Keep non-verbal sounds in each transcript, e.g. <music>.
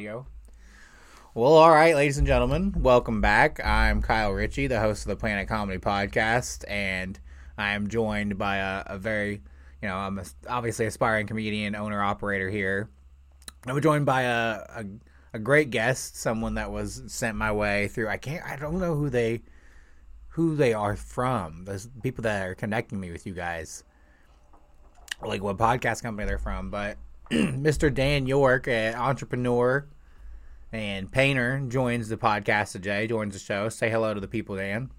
audio. Well, all right, ladies and gentlemen, welcome back. I'm Kyle Ritchie, the host of the Planet Comedy Podcast, and I am joined by a, a very, you know, I'm a, obviously aspiring comedian, owner, operator here. I'm joined by a, a a great guest, someone that was sent my way through. I can't, I don't know who they who they are from. Those people that are connecting me with you guys, like what podcast company they're from, but. <clears throat> Mr. Dan York, an entrepreneur and painter, joins the podcast today, joins the show. Say hello to the people, Dan.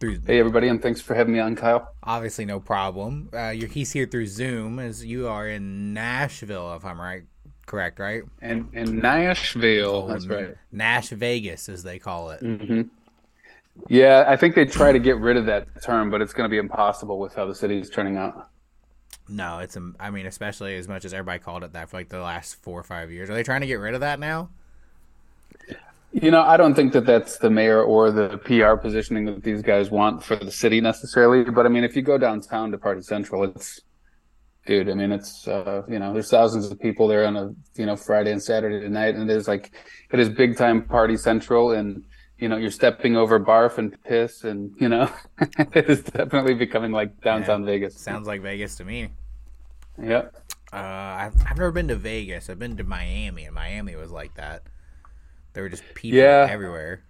Through, hey, everybody, and thanks for having me on, Kyle. Obviously, no problem. Uh, he's here through Zoom, as you are in Nashville, if I'm right. Correct, right? And in Nashville, that's right. Nash Vegas, as they call it. Mm-hmm. Yeah, I think they try to get rid of that term, but it's going to be impossible with how the city is turning out. No, it's a. I mean, especially as much as everybody called it that for like the last four or five years. Are they trying to get rid of that now? You know, I don't think that that's the mayor or the PR positioning that these guys want for the city necessarily. But I mean, if you go downtown to Party Central, it's, dude. I mean, it's uh, you know, there's thousands of people there on a you know Friday and Saturday night, and it is like it is big time Party Central, and you know, you're stepping over barf and piss, and you know, <laughs> it is definitely becoming like downtown yeah, Vegas. Sounds like Vegas to me. Yeah. Uh, I've, I've never been to Vegas. I've been to Miami, and Miami was like that. There were just people yeah. everywhere.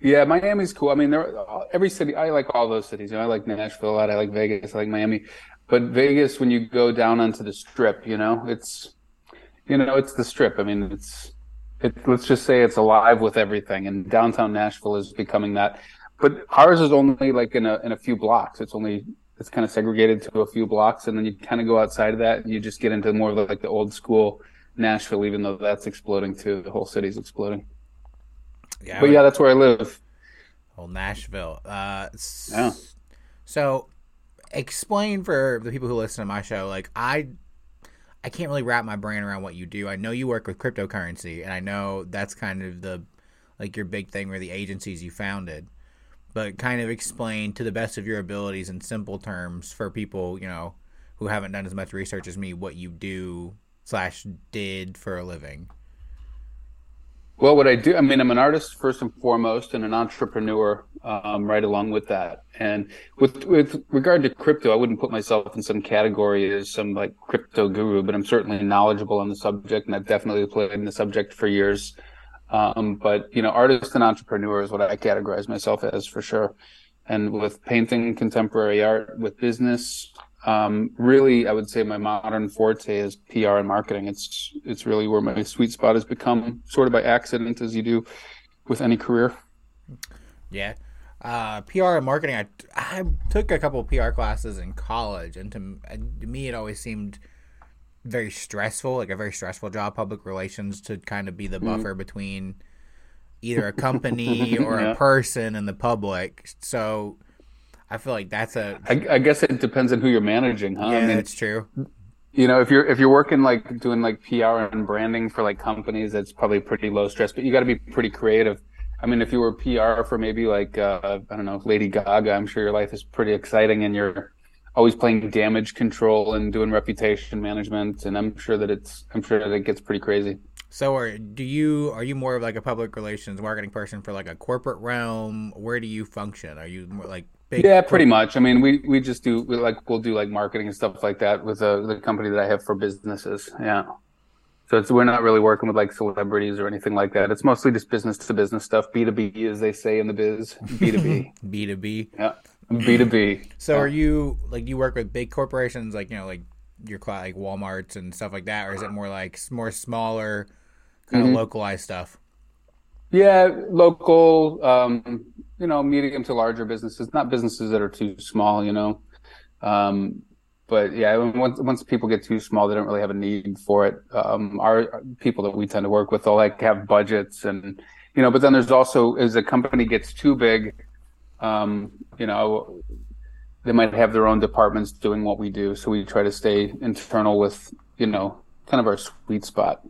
Yeah, Miami's cool. I mean, there every city. I like all those cities. You know, I like Nashville a lot. I like Vegas. I like Miami. But Vegas, when you go down onto the Strip, you know, it's, you know, it's the Strip. I mean, it's it, let's just say it's alive with everything, and downtown Nashville is becoming that. But ours is only like in a in a few blocks. It's only it's kind of segregated to a few blocks, and then you kind of go outside of that, and you just get into more of like the old school Nashville. Even though that's exploding too, the whole city's exploding. Yeah, but yeah, that's where I live. Old Nashville. Uh, yeah. So, explain for the people who listen to my show. Like, I I can't really wrap my brain around what you do. I know you work with cryptocurrency, and I know that's kind of the like your big thing, where the agencies you founded. But kind of explain to the best of your abilities in simple terms for people you know who haven't done as much research as me what you do slash did for a living. Well, what I do, I mean, I'm an artist first and foremost, and an entrepreneur um, right along with that. And with with regard to crypto, I wouldn't put myself in some category as some like crypto guru, but I'm certainly knowledgeable on the subject, and I've definitely played in the subject for years. Um, but you know, artist and entrepreneur is what I categorize myself as for sure. And with painting, contemporary art, with business, um, really, I would say my modern forte is PR and marketing. It's it's really where my sweet spot has become, sort of by accident, as you do with any career. Yeah, uh, PR and marketing. I I took a couple of PR classes in college, and to, to me, it always seemed very stressful, like a very stressful job, public relations, to kind of be the mm-hmm. buffer mm-hmm. between either a company <laughs> or yeah. a person and the public. So I feel like that's a. I, I guess it depends on who you're managing, huh? Yeah, I mean, that's true. You know, if you're if you're working like doing like PR and branding for like companies, that's probably pretty low stress. But you got to be pretty creative. I mean, if you were PR for maybe like uh, I don't know Lady Gaga, I'm sure your life is pretty exciting, and you're always playing damage control and doing reputation management. And I'm sure that it's I'm sure that it gets pretty crazy. So, are do you are you more of like a public relations marketing person for like a corporate realm? Where do you function? Are you more like yeah pretty much. I mean we we just do we like we'll do like marketing and stuff like that with uh, the company that i have for businesses. Yeah. So it's we're not really working with like celebrities or anything like that. It's mostly just business to business stuff. B2b as they say in the biz. B2b b2b <laughs> yeah. B2b so yeah. are you like you work with big corporations like you know like your like walmarts and stuff like that or is it more like more smaller kind mm-hmm. of localized stuff? Yeah local um you know, medium to larger businesses, not businesses that are too small, you know. Um, but yeah, once once people get too small, they don't really have a need for it. Um, our people that we tend to work with, they'll like have budgets and you know. But then there's also as a company gets too big, um, you know, they might have their own departments doing what we do. So we try to stay internal with you know kind of our sweet spot.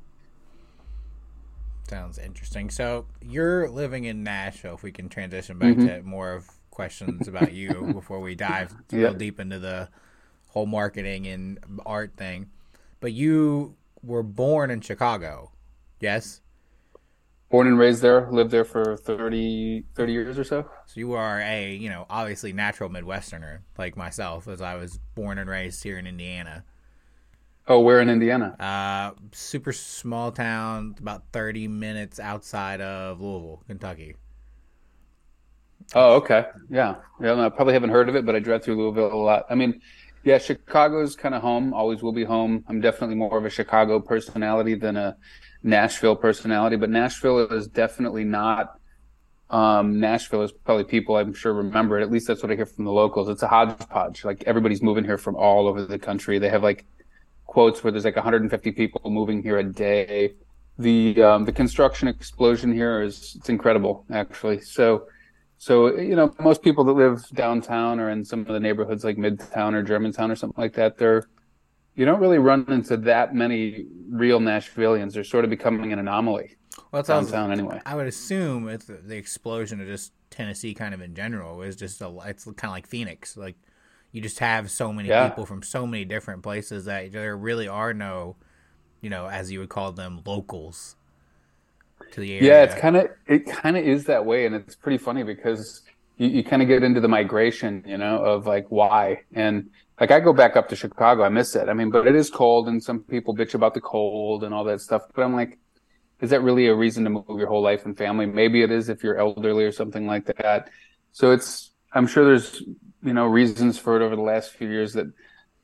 Sounds interesting. So you're living in Nashville. If we can transition back mm-hmm. to more of questions about you <laughs> before we dive real deep into the whole marketing and art thing. But you were born in Chicago. Yes. Born and raised there, lived there for 30, 30 years or so. So you are a, you know, obviously natural Midwesterner like myself, as I was born and raised here in Indiana. Oh, where in Indiana? Uh, super small town, about 30 minutes outside of Louisville, Kentucky. Oh, okay. Yeah. Yeah. I probably haven't heard of it, but I drive through Louisville a lot. I mean, yeah, Chicago's kind of home, always will be home. I'm definitely more of a Chicago personality than a Nashville personality, but Nashville is definitely not. Um, Nashville is probably people I'm sure remember it. At least that's what I hear from the locals. It's a hodgepodge. Like everybody's moving here from all over the country. They have like quotes where there's like 150 people moving here a day. The um, the construction explosion here is it's incredible actually. So so, you know, most people that live downtown or in some of the neighborhoods like Midtown or Germantown or something like that, they're, you don't really run into that many real Nashvilleians. They're sort of becoming an anomaly. Well, it sounds, downtown anyway. I would assume it's the explosion of just Tennessee kind of in general is just a, it's kind of like Phoenix. Like you just have so many yeah. people from so many different places that there really are no, you know, as you would call them, locals to the area. Yeah, it's kind of it kind of is that way, and it's pretty funny because you, you kind of get into the migration, you know, of like why and like I go back up to Chicago, I miss it. I mean, but it is cold, and some people bitch about the cold and all that stuff. But I'm like, is that really a reason to move your whole life and family? Maybe it is if you're elderly or something like that. So it's I'm sure there's you know reasons for it over the last few years that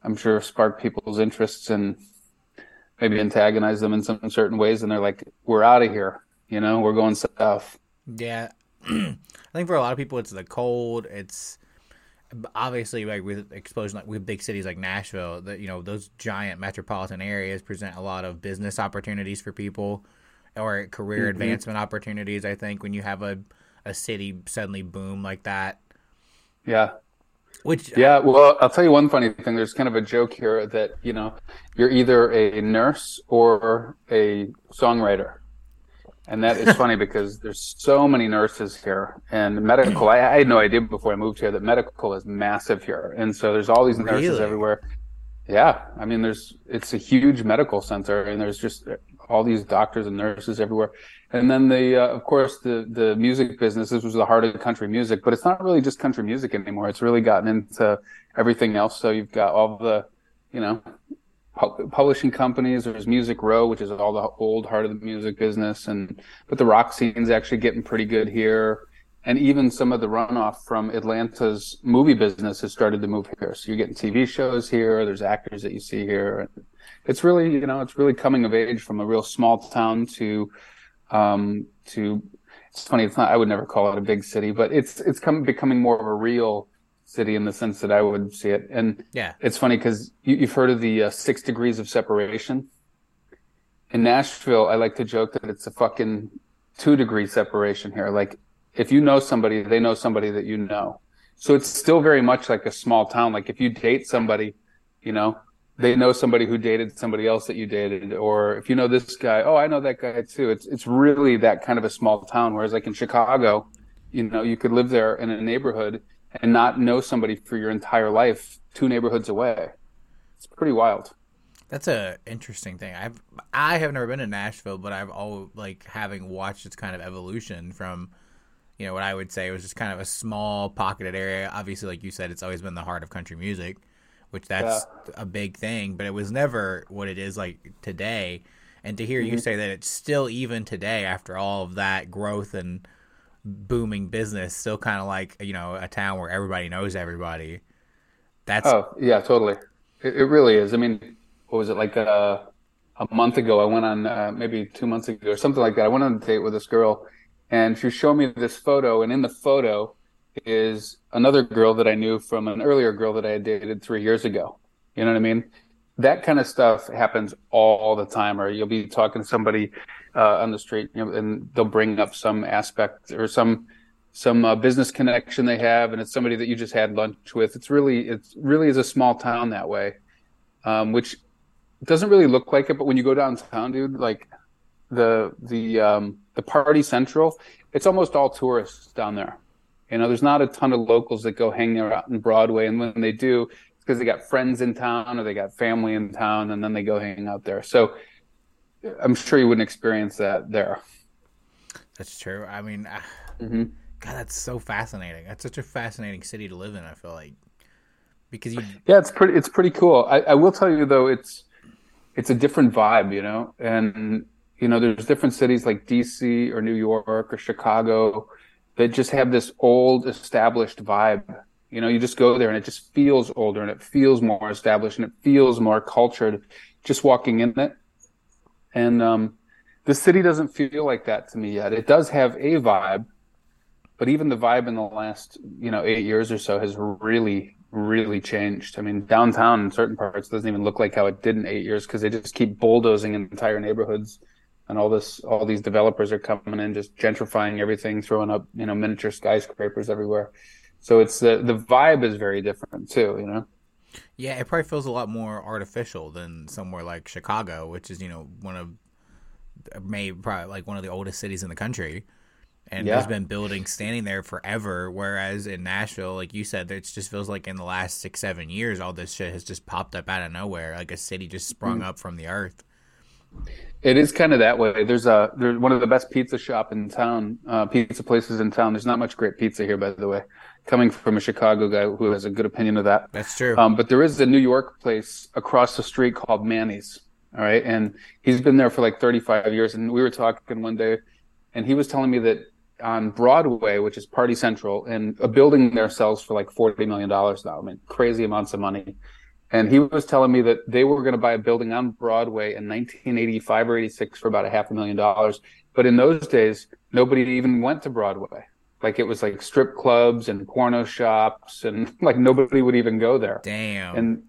I'm sure sparked people's interests and maybe antagonize them in some certain ways, and they're like, "We're out of here." You know, we're going south. Yeah, <clears throat> I think for a lot of people, it's the cold. It's obviously like with explosion, like with big cities like Nashville, that you know those giant metropolitan areas present a lot of business opportunities for people, or career mm-hmm. advancement opportunities. I think when you have a a city suddenly boom like that. Yeah. Which uh, yeah, well, I'll tell you one funny thing. There's kind of a joke here that you know you're either a nurse or a songwriter and that is <laughs> funny because there's so many nurses here and medical. I, I, had no idea before I moved here that medical is massive here, and so there's all these nurses really? everywhere. Yeah, I mean, there's it's a huge medical center, and there's just all these doctors and nurses everywhere. And then the, uh, of course, the the music business. This was the heart of country music, but it's not really just country music anymore. It's really gotten into everything else. So you've got all the, you know, publishing companies. There's Music Row, which is all the old heart of the music business, and but the rock scene's actually getting pretty good here. And even some of the runoff from Atlanta's movie business has started to move here. So you're getting TV shows here. There's actors that you see here. It's really, you know, it's really coming of age from a real small town to, um, to. It's funny. It's not. I would never call it a big city, but it's it's come becoming more of a real city in the sense that I would see it. And yeah, it's funny because you, have heard of the uh, six degrees of separation. In Nashville, I like to joke that it's a fucking two degree separation here. Like if you know somebody, they know somebody that you know. So it's still very much like a small town. Like if you date somebody, you know, they know somebody who dated somebody else that you dated, or if you know this guy, oh, I know that guy too. It's it's really that kind of a small town. Whereas like in Chicago, you know, you could live there in a neighborhood and not know somebody for your entire life two neighborhoods away. It's pretty wild. That's a interesting thing. I've I have never been to Nashville, but I've all like having watched its kind of evolution from, you know, what I would say was just kind of a small pocketed area. Obviously, like you said, it's always been the heart of country music, which that's yeah. a big thing. But it was never what it is like today. And to hear mm-hmm. you say that it's still even today after all of that growth and booming business, still kind of like you know a town where everybody knows everybody. That's oh yeah, totally. It, it really is. I mean, what was it like a uh, a month ago? I went on uh, maybe two months ago or something like that. I went on a date with this girl, and she showed me this photo, and in the photo is another girl that I knew from an earlier girl that I had dated three years ago. You know what I mean? That kind of stuff happens all the time, or you'll be talking to somebody uh, on the street, you know, and they'll bring up some aspect or some some uh, business connection they have, and it's somebody that you just had lunch with. It's really it really is a small town that way, um, which doesn't really look like it. But when you go downtown, dude, like the the um, the party central, it's almost all tourists down there. You know, there's not a ton of locals that go hang out in Broadway, and when they do, it's because they got friends in town or they got family in town, and then they go hang out there. So I'm sure you wouldn't experience that there. That's true. I mean, ah, hmm God, that's so fascinating. That's such a fascinating city to live in. I feel like because you, Yeah, it's pretty. It's pretty cool. I, I will tell you though, it's it's a different vibe, you know. And you know, there's different cities like DC or New York or Chicago that just have this old, established vibe. You know, you just go there and it just feels older and it feels more established and it feels more cultured. Just walking in it, and um, the city doesn't feel like that to me yet. It does have a vibe, but even the vibe in the last you know eight years or so has really really changed. I mean, downtown in certain parts doesn't even look like how it did in eight years because they just keep bulldozing entire neighborhoods, and all this, all these developers are coming in, just gentrifying everything, throwing up, you know, miniature skyscrapers everywhere. So it's the the vibe is very different too, you know. yeah, it probably feels a lot more artificial than somewhere like Chicago, which is you know one of maybe probably like one of the oldest cities in the country. And Yeah. there's been buildings standing there forever. Whereas in Nashville, like you said, it just feels like in the last six, seven years, all this shit has just popped up out of nowhere. Like a city just sprung mm. up from the earth. It is kind of that way. There's a there's one of the best pizza shop in town, uh, pizza places in town. There's not much great pizza here, by the way. Coming from a Chicago guy who has a good opinion of that. That's true. Um, but there is a New York place across the street called Manny's. All right. And he's been there for like 35 years. And we were talking one day, and he was telling me that on Broadway, which is Party Central, and a building there sells for like $40 million now. I mean, crazy amounts of money. And he was telling me that they were going to buy a building on Broadway in 1985 or 86 for about a half a million dollars. But in those days, nobody even went to Broadway. Like it was like strip clubs and porno shops, and <laughs> like nobody would even go there. Damn. And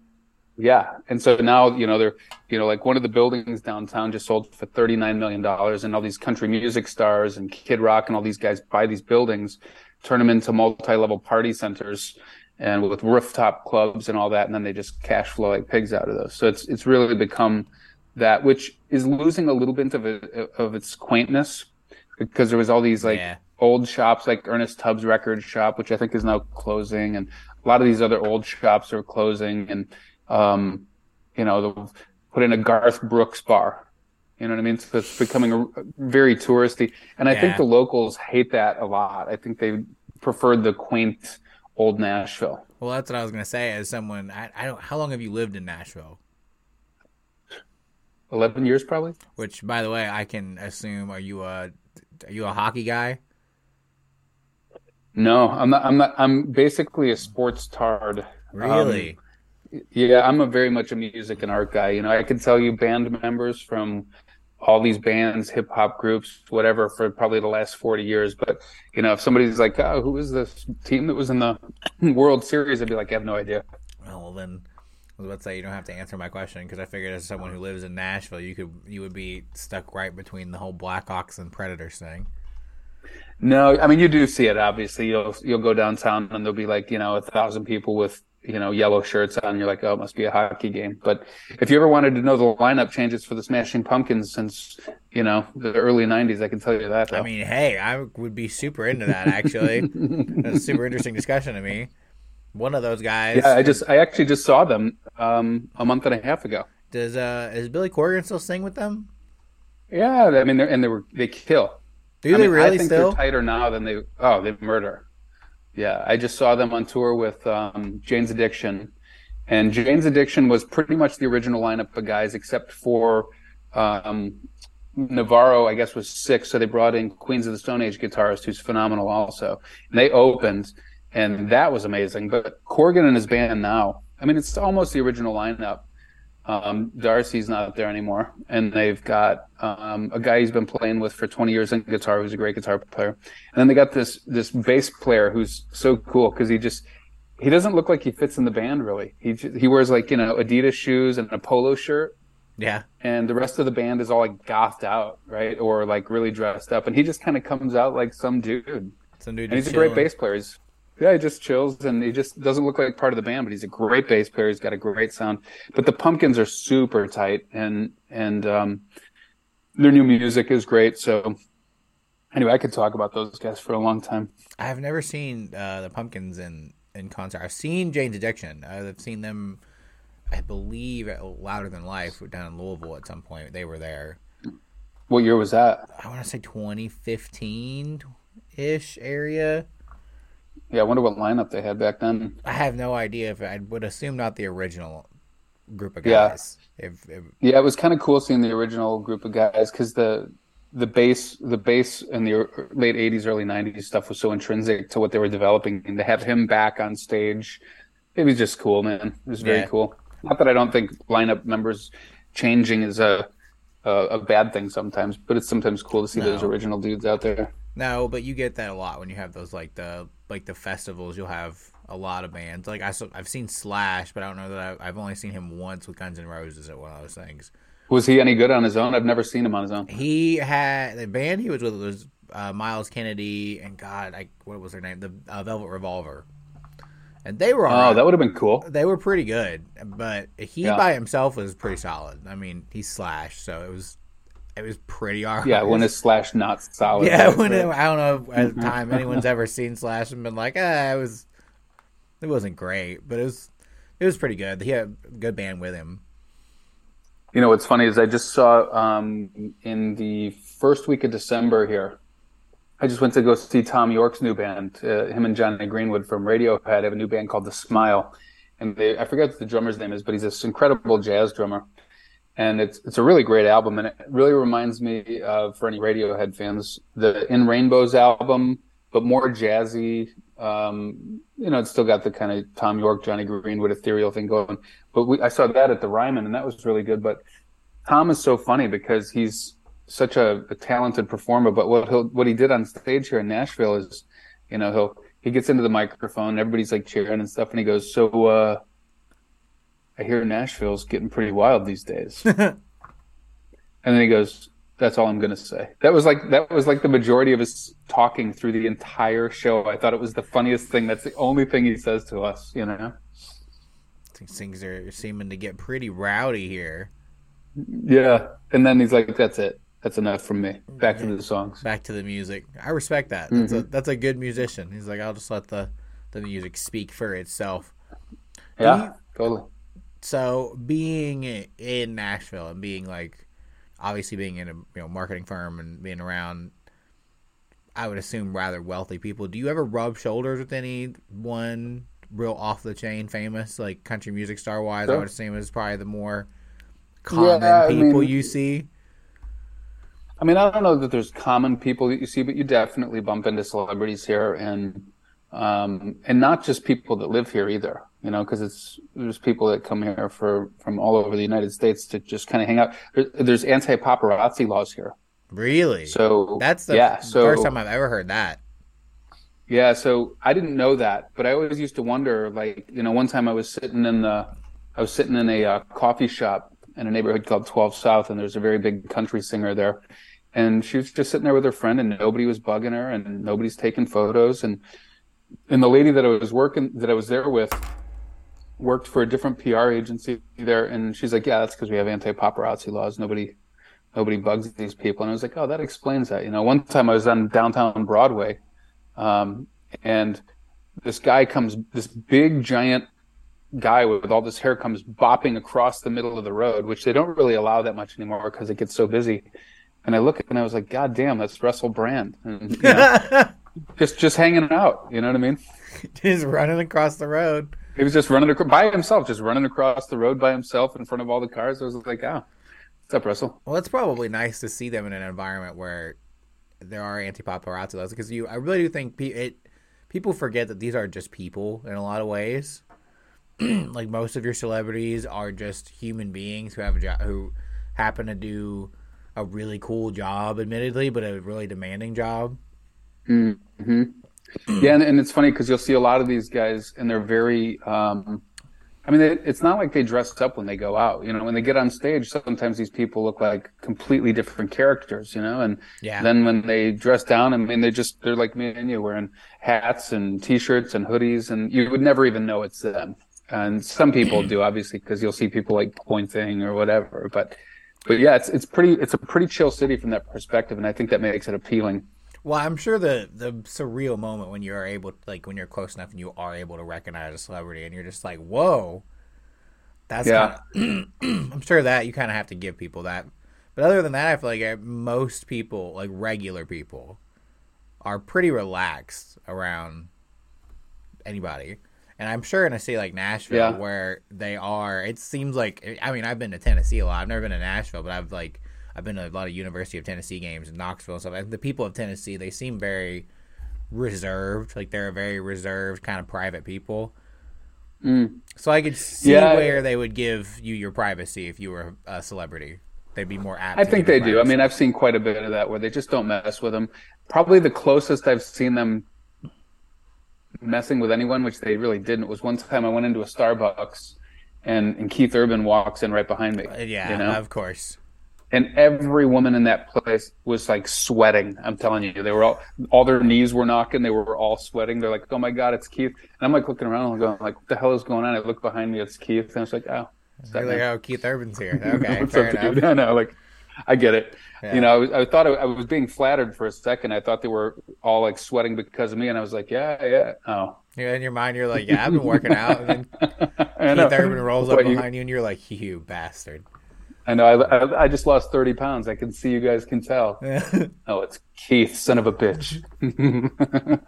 yeah, and so now you know they're you know like one of the buildings downtown just sold for thirty nine million dollars, and all these country music stars and Kid Rock and all these guys buy these buildings, turn them into multi level party centers, and with rooftop clubs and all that, and then they just cash flow like pigs out of those. So it's it's really become that, which is losing a little bit of it, of its quaintness because there was all these like yeah. old shops like Ernest Tubbs record shop, which I think is now closing, and a lot of these other old shops are closing, and um, you know, they'll put in a Garth Brooks bar. You know what I mean? So it's becoming a, very touristy, and I Yeah. think the locals hate that a lot. I think they prefer the quaint old Nashville. Well, that's what I was gonna say. As someone, I, I don't. How long have you lived in Nashville? Eleven years, probably. Which, by the way, I can assume. Are you a are you a hockey guy? No, I'm not. I'm not. I'm basically a sports tard. Really? Um, yeah, I'm a very much a music and art guy. You know, I can tell you band members from all these bands, hip hop groups, whatever, for probably the last 40 years. But, you know, if somebody's like, oh, who is this team that was in the <laughs> World Series? I'd be like, I have no idea. Well, then I was about to say you don't have to answer my question because I figured as someone who lives in Nashville, you could you would be stuck right between the whole Blackhawks and Predators thing. No, I mean, you do see it, obviously. You'll, you'll go downtown and there'll be like, you know, a thousand people with, you know, yellow shirts on. You're like, oh, it must be a hockey game. But if you ever wanted to know the lineup changes for the Smashing Pumpkins since, you know, the early 90s, I can tell you that. Though. I mean, hey, I would be super into that actually. <laughs> That's a super interesting discussion to me. One of those guys. Yeah, I just I actually just saw them um, a month and a half ago. does. Uh, is Billy Corgan still sing with them? Yeah, I mean, they're, and they were they kill. Do I they mean, really I think still? they're tighter now than they. Oh, they murder. Yeah, I just saw them on tour with um, Jane's Addiction, and Jane's Addiction was pretty much the original lineup of guys, except for um, Navarro. I guess was sick, so they brought in Queens of the Stone Age guitarist, who's phenomenal also. And they opened, and that was amazing. But Corgan and his band now, I mean, it's almost the original lineup. Um, Darcy's not there anymore, and they've got um, a guy he's been playing with for 20 years on guitar, who's a great guitar player. And then they got this this bass player who's so cool because he just he doesn't look like he fits in the band really. He he wears like you know Adidas shoes and a polo shirt, Yeah. and the rest of the band is all like gothed out, right, or like really dressed up, and he just kind of comes out like some dude. Some dude And he's just a great bass player. He's, yeah, he just chills and he just doesn't look like part of the band, but he's a great bass player. He's got a great sound. But the Pumpkins are super tight and and um, their new music is great. So anyway, I could talk about those guys for a long time. I've never seen uh, the Pumpkins in in concert. I've seen Jane's Addiction. I've seen them, I believe, at Louder Than Life down in Louisville at some point. They were there. What year was that? I want to say 2015 ish area. Yeah, I wonder what lineup they had back then. I have no idea if I would assume not the original group of guys. Yeah, if, if... yeah it was kind of cool seeing the original group of guys because the the bass the bass in the late 80s early 90s stuff was so intrinsic to what they were developing and to have him back on stage it was just cool man it was very yeah. cool not that i don't think lineup members changing is a a, a bad thing sometimes but it's sometimes cool to see no. those original dudes out there no but you get that a lot when you have those like the like the festivals you'll have a lot of bands like I, i've seen slash but i don't know that I, i've only seen him once with Guns N' Roses at one of those things was he any good on his own? I've never seen him on his own. He had the band he was with was uh, Myles Kennedy and God, I, what was their name? The uh, Velvet Revolver. And they were oh, that would have been cool. They were pretty good, but he yeah. by himself was pretty solid. I mean, he slashed, so it was it was pretty hard. Yeah, when is Slash not solid? Yeah, when it, I don't know at the time anyone's ever seen Slash and been like, ah, it was it wasn't great, but it was it was pretty good. He had a good band with him. You know what's funny is I just saw um, in the first week of December here. I just went to go see Thom Yorke's new band. Uh, him and Jonny Greenwood from Radiohead have a new band called The Smile, and they, I forget what the drummer's name is, but he's this incredible jazz drummer, and it's it's a really great album, and it really reminds me of for any Radiohead fans the In Rainbows album, but more jazzy, um, you know, it's still got the kind of Thom Yorke, Jonny Greenwood ethereal thing going. But we, I saw that at the Ryman, and that was really good. But Thom is so funny because he's such a, a talented performer. But what he what he did on stage here in Nashville is, you know, he'll he gets into the microphone, everybody's like cheering and stuff, and he goes, "So, uh, I hear Nashville's getting pretty wild these days." <laughs> and then he goes, that's all I'm going to say. That was like that was like the majority of his talking through the entire show. I thought it was the funniest thing. That's the only thing he says to us, you know. Things are seeming to get pretty rowdy here. Yeah, and then he's like, "That's it. That's enough from me. Back to the songs. Back to the music. I respect that. That's mm-hmm. a that's a good musician. He's like, I'll just let the the music speak for itself. Yeah, you, totally. So being in Nashville and being like obviously being in a you know marketing firm and being around I would assume rather wealthy people. Do you ever rub shoulders with anyone real off the chain famous, like country music star wise? Sure. I would assume is probably the more common yeah, people mean, you see. I mean, I don't know that there's common people that you see, but you definitely bump into celebrities here, and um, and not just people that live here either you know, because it's there's people that come here for from all over the United States to just kind of hang out. There, there's anti paparazzi laws here. Really? So that's the yeah, so, first time I've ever heard that. Yeah, so I didn't know that, but I always used to wonder. Like, you know, one time I was sitting in the, I was sitting in a uh, coffee shop in a neighborhood called 12 South, and there's a very big country singer there, and she was just sitting there with her friend, and nobody was bugging her, and nobody's taking photos, and and the lady that I was working that I was there with worked for a different PR agency there, and she's like, "Yeah, that's because we have anti-paparazzi laws. Nobody, nobody bugs these people." And I was like, "Oh, that explains that." You know, one time I was on downtown Broadway, um, and this guy comes, this big giant guy with all this hair comes bopping across the middle of the road, which they don't really allow that much anymore because it gets so busy. And I look and I was like, God damn, that's Russell Brand. And, you know, <laughs> just just hanging out. You know what I mean? <laughs> Just running across the road. He was just running ac- by himself, just running across the road by himself in front of all the cars. I was like, oh, what's up, Russell? Well, it's probably nice to see them in an environment where there are anti paparazzi laws because you, I really do think pe- it. People forget that these are just people in a lot of ways. <clears throat> like most of your celebrities are just human beings who have a job, who happen to do a really cool job, admittedly, but a really demanding job. Mm-hmm yeah, and, and it's funny because you'll see a lot of these guys, and they're very. Um, I mean, it, it's not like they dress up when they go out. You know, when they get on stage, sometimes these people look like completely different characters. You know, and yeah. then when they dress down, I mean, they just they're like me and you, wearing hats and t-shirts and hoodies, and you would never even know it's them. And some people do, obviously, because you'll see people like pointing or whatever. But, but yeah, it's it's pretty it's a pretty chill city from that perspective, and I think that makes it appealing. Well, I'm sure the the surreal moment when you are able, like when you're close enough and you are able to recognize a celebrity, and you're just like, "Whoa!" That's yeah. Kinda, <clears throat> I'm sure that you kind of have to give people that But other than that, I feel like uh, most people, like regular people, are pretty relaxed around anybody. And I'm sure in a city like Nashville, Yeah. where they are, it seems like. I mean, I've been to Tennessee a lot. I've never been to Nashville, but I've like I've been to a lot of University of Tennessee games in Knoxville and stuff. And the people of Tennessee, they seem very reserved. Like they're a very reserved kind of private people. Mm. So I could see Yeah. where they would give you your privacy if you were a celebrity. They'd be more apt. I think they do. I mean, I've seen quite a bit of that where they just don't mess with them. Probably the closest I've seen them messing with anyone, which they really didn't, was one time I went into a Starbucks and, and Keith Urban walks in right behind me. Uh, yeah, you know? of course. And every woman in that place was like sweating. I'm telling you, they were all all their knees were knocking. They were all sweating. They're like, "Oh my god, it's Keith!" And I'm like looking around, and going like, "What the hell is going on?" I look behind me, it's Keith, and I was like, "Oh, it's You're like, oh, Keith Urban's here. <laughs> Okay, fair up, enough. dude?" <laughs> I know, like, I get it. Yeah. You know, I, was, I thought I, I was being flattered for a second. I thought they were all like sweating because of me, and I was like, "Yeah, yeah." Oh, Yeah, in your mind, you're like, yeah, I've been working out. And then <laughs> Keith Urban rolls up What, you- behind you, and you're like, you bastard. I know. I, I, I just lost thirty pounds. I can see you guys can tell. Oh, it's Keith, son of a bitch. <laughs>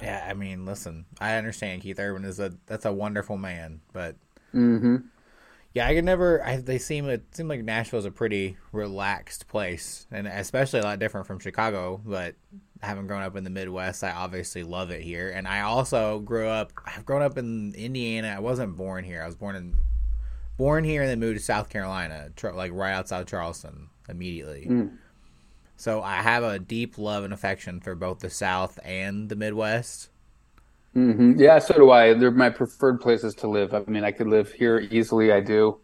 yeah, I mean, listen, I understand Keith Urban is a that's a wonderful man, but hmm yeah, I could never. I, they seem it seemed like Nashville's a pretty relaxed place, and especially a lot different from Chicago. But having grown up in the Midwest, I obviously love it here. And I also grew up. I've grown up in Indiana. I wasn't born here. I was born in born here and then moved to South Carolina, like right outside of Charleston, immediately. Mm. So I have a deep love and affection for both the South and the Midwest. hmm Yeah, so do I. They're my preferred places to live. I mean, I could live here easily. I do.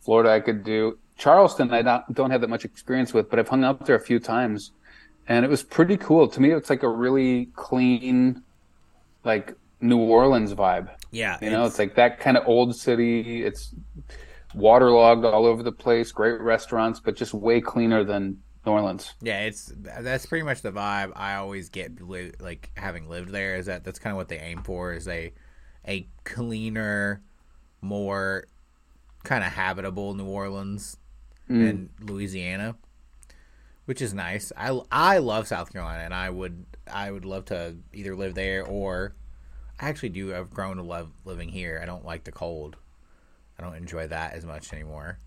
Florida, I could do. Charleston, I don't, don't have that much experience with, but I've hung out there a few times, and it was pretty cool. To me, it's like a really clean, like New Orleans vibe. Yeah, You know, it's like that kind of old city. It's waterlogged all over the place. Great restaurants, but just way cleaner than New Orleans. Yeah, it's that's pretty much the vibe I always get li- like having lived there is that that's kind of what they aim for is a a cleaner, more kind of habitable New Orleans Mm. and Louisiana, which is nice. I I love South Carolina and I would I would love to either live there or I actually do I've grown to love living here. I don't like the cold. I don't enjoy that as much anymore.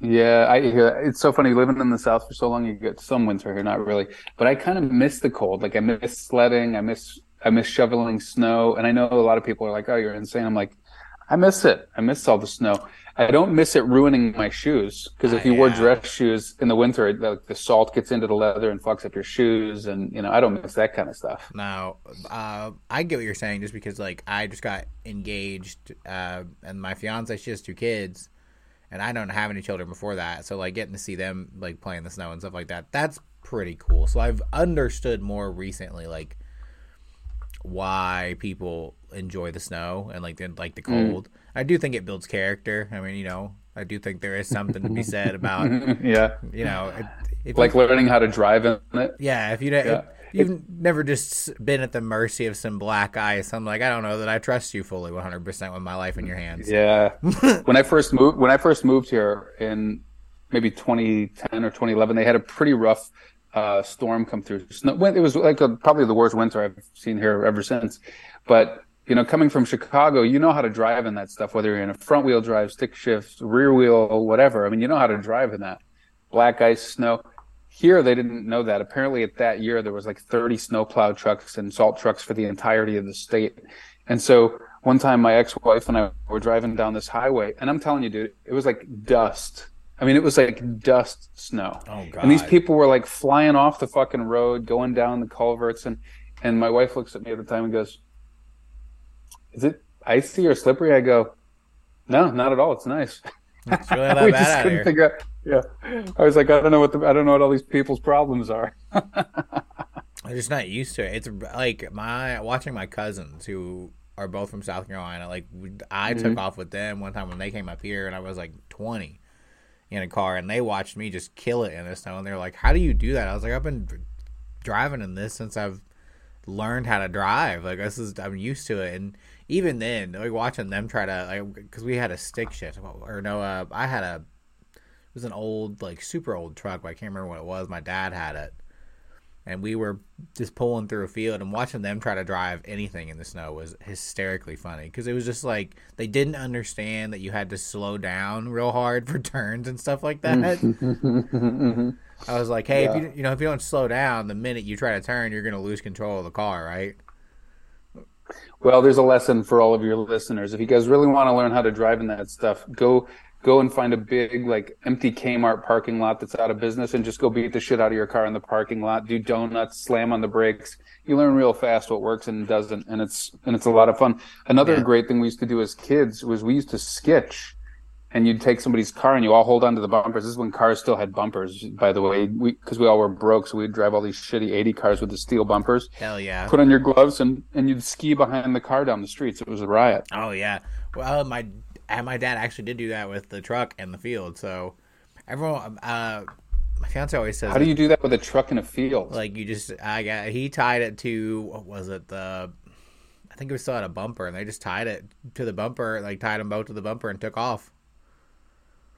Yeah, I hear it's so funny living in the South for so long. You get some winter here, not really, but I kind of miss the cold. Like I miss sledding, I miss I miss shoveling snow, and I know a lot of people are like, "Oh, you're insane." I'm like, I miss it. I miss all the snow. I don't miss it ruining my shoes because if you wore yeah. dress shoes in the winter, it, like the salt gets into the leather and fucks up your shoes, and you know I don't miss that kind of stuff. Now, uh, I get what you're saying, just because like I just got engaged, uh, and my fiance she has two kids, and I don't have any children before that, so like getting to see them like play in the snow and stuff like that, that's pretty cool. So I've understood more recently, like why people enjoy the snow and like the, like the Mm. cold. I do think it builds character. I mean, you know, I do think there is something to be said about <laughs> yeah, you know, if like learning how to drive in it. yeah, if you Yeah. if you've never just been at the mercy of some black ice, I'm like, I don't know that I trust you fully 100 percent with my life in your hands. Yeah. <laughs> when I first moved, when I first moved here in maybe 2010 or 2011, they had a pretty rough uh, storm come through. Snow, it was like a, probably the worst winter I've seen here ever since. But you know, coming from Chicago, you know how to drive in that stuff, whether you're in a front wheel drive, stick shift, rear wheel, whatever. I mean, you know how to drive in that black ice, snow. Here, they didn't know that. Apparently, at that year, there was like 30 snowplow trucks and salt trucks for the entirety of the state. And so one time, my ex-wife and I were driving down this highway, and I'm telling you, dude, it was like dust. I mean, it was like dust snow. Oh god. And these people were like flying off the fucking road, going down the culverts, and and my wife looks at me at the time and goes, "Is it icy or slippery?" I go, "No, not at all. It's nice." It's really <laughs> not we bad just couldn't figure out. Yeah, I was like, I don't know what the, I don't know what all these people's problems are. <laughs> I'm just not used to it. It's like my watching my cousins who are both from South Carolina. Like I took mm-hmm. off with them one time when they came up here, and I was like 20 in a car, and they watched me just kill it in the snow, and they're like, "How do you do that?" I was like, "I've been driving in this since I've learned how to drive. Like this is I'm used to it." And even then, like watching them try to like because we had a stick shift or no, uh, I had a it was an old, like super old truck, but I can't remember what it was. My dad had it, and we were just pulling through a field and watching them try to drive anything in the snow was hysterically funny because it was just like they didn't understand that you had to slow down real hard for <laughs> turns and stuff like that. <laughs> I was like, hey, yeah. if you you know if you don't slow down, the minute you try to turn, you're going to lose control of the car, right? Well, there's a lesson for all of your listeners. If you guys really want to learn how to drive in that stuff, go go and find a big like empty Kmart parking lot that's out of business and just go beat the shit out of your car in the parking lot. Do donuts, slam on the brakes. You learn real fast what works and doesn't, and it's and it's a lot of fun. Another yeah. great thing we used to do as kids was we used to sketch and you'd take somebody's car and you all hold onto the bumpers. This is when cars still had bumpers, by the way, because we, we, all were broke, so we'd drive all these shitty 80 cars with the steel bumpers. Hell yeah. Put on your gloves and, and you'd ski behind the car down the streets. It was a riot. Oh, yeah. Well, my my dad actually did do that with the truck and the field. So everyone, uh, my fiance always says, "How do you do that with a truck in a field?" Like you just, I got he tied it to what was it the. I think it was still at a bumper, and they just tied it to the bumper, like tied them both to the bumper, and took off.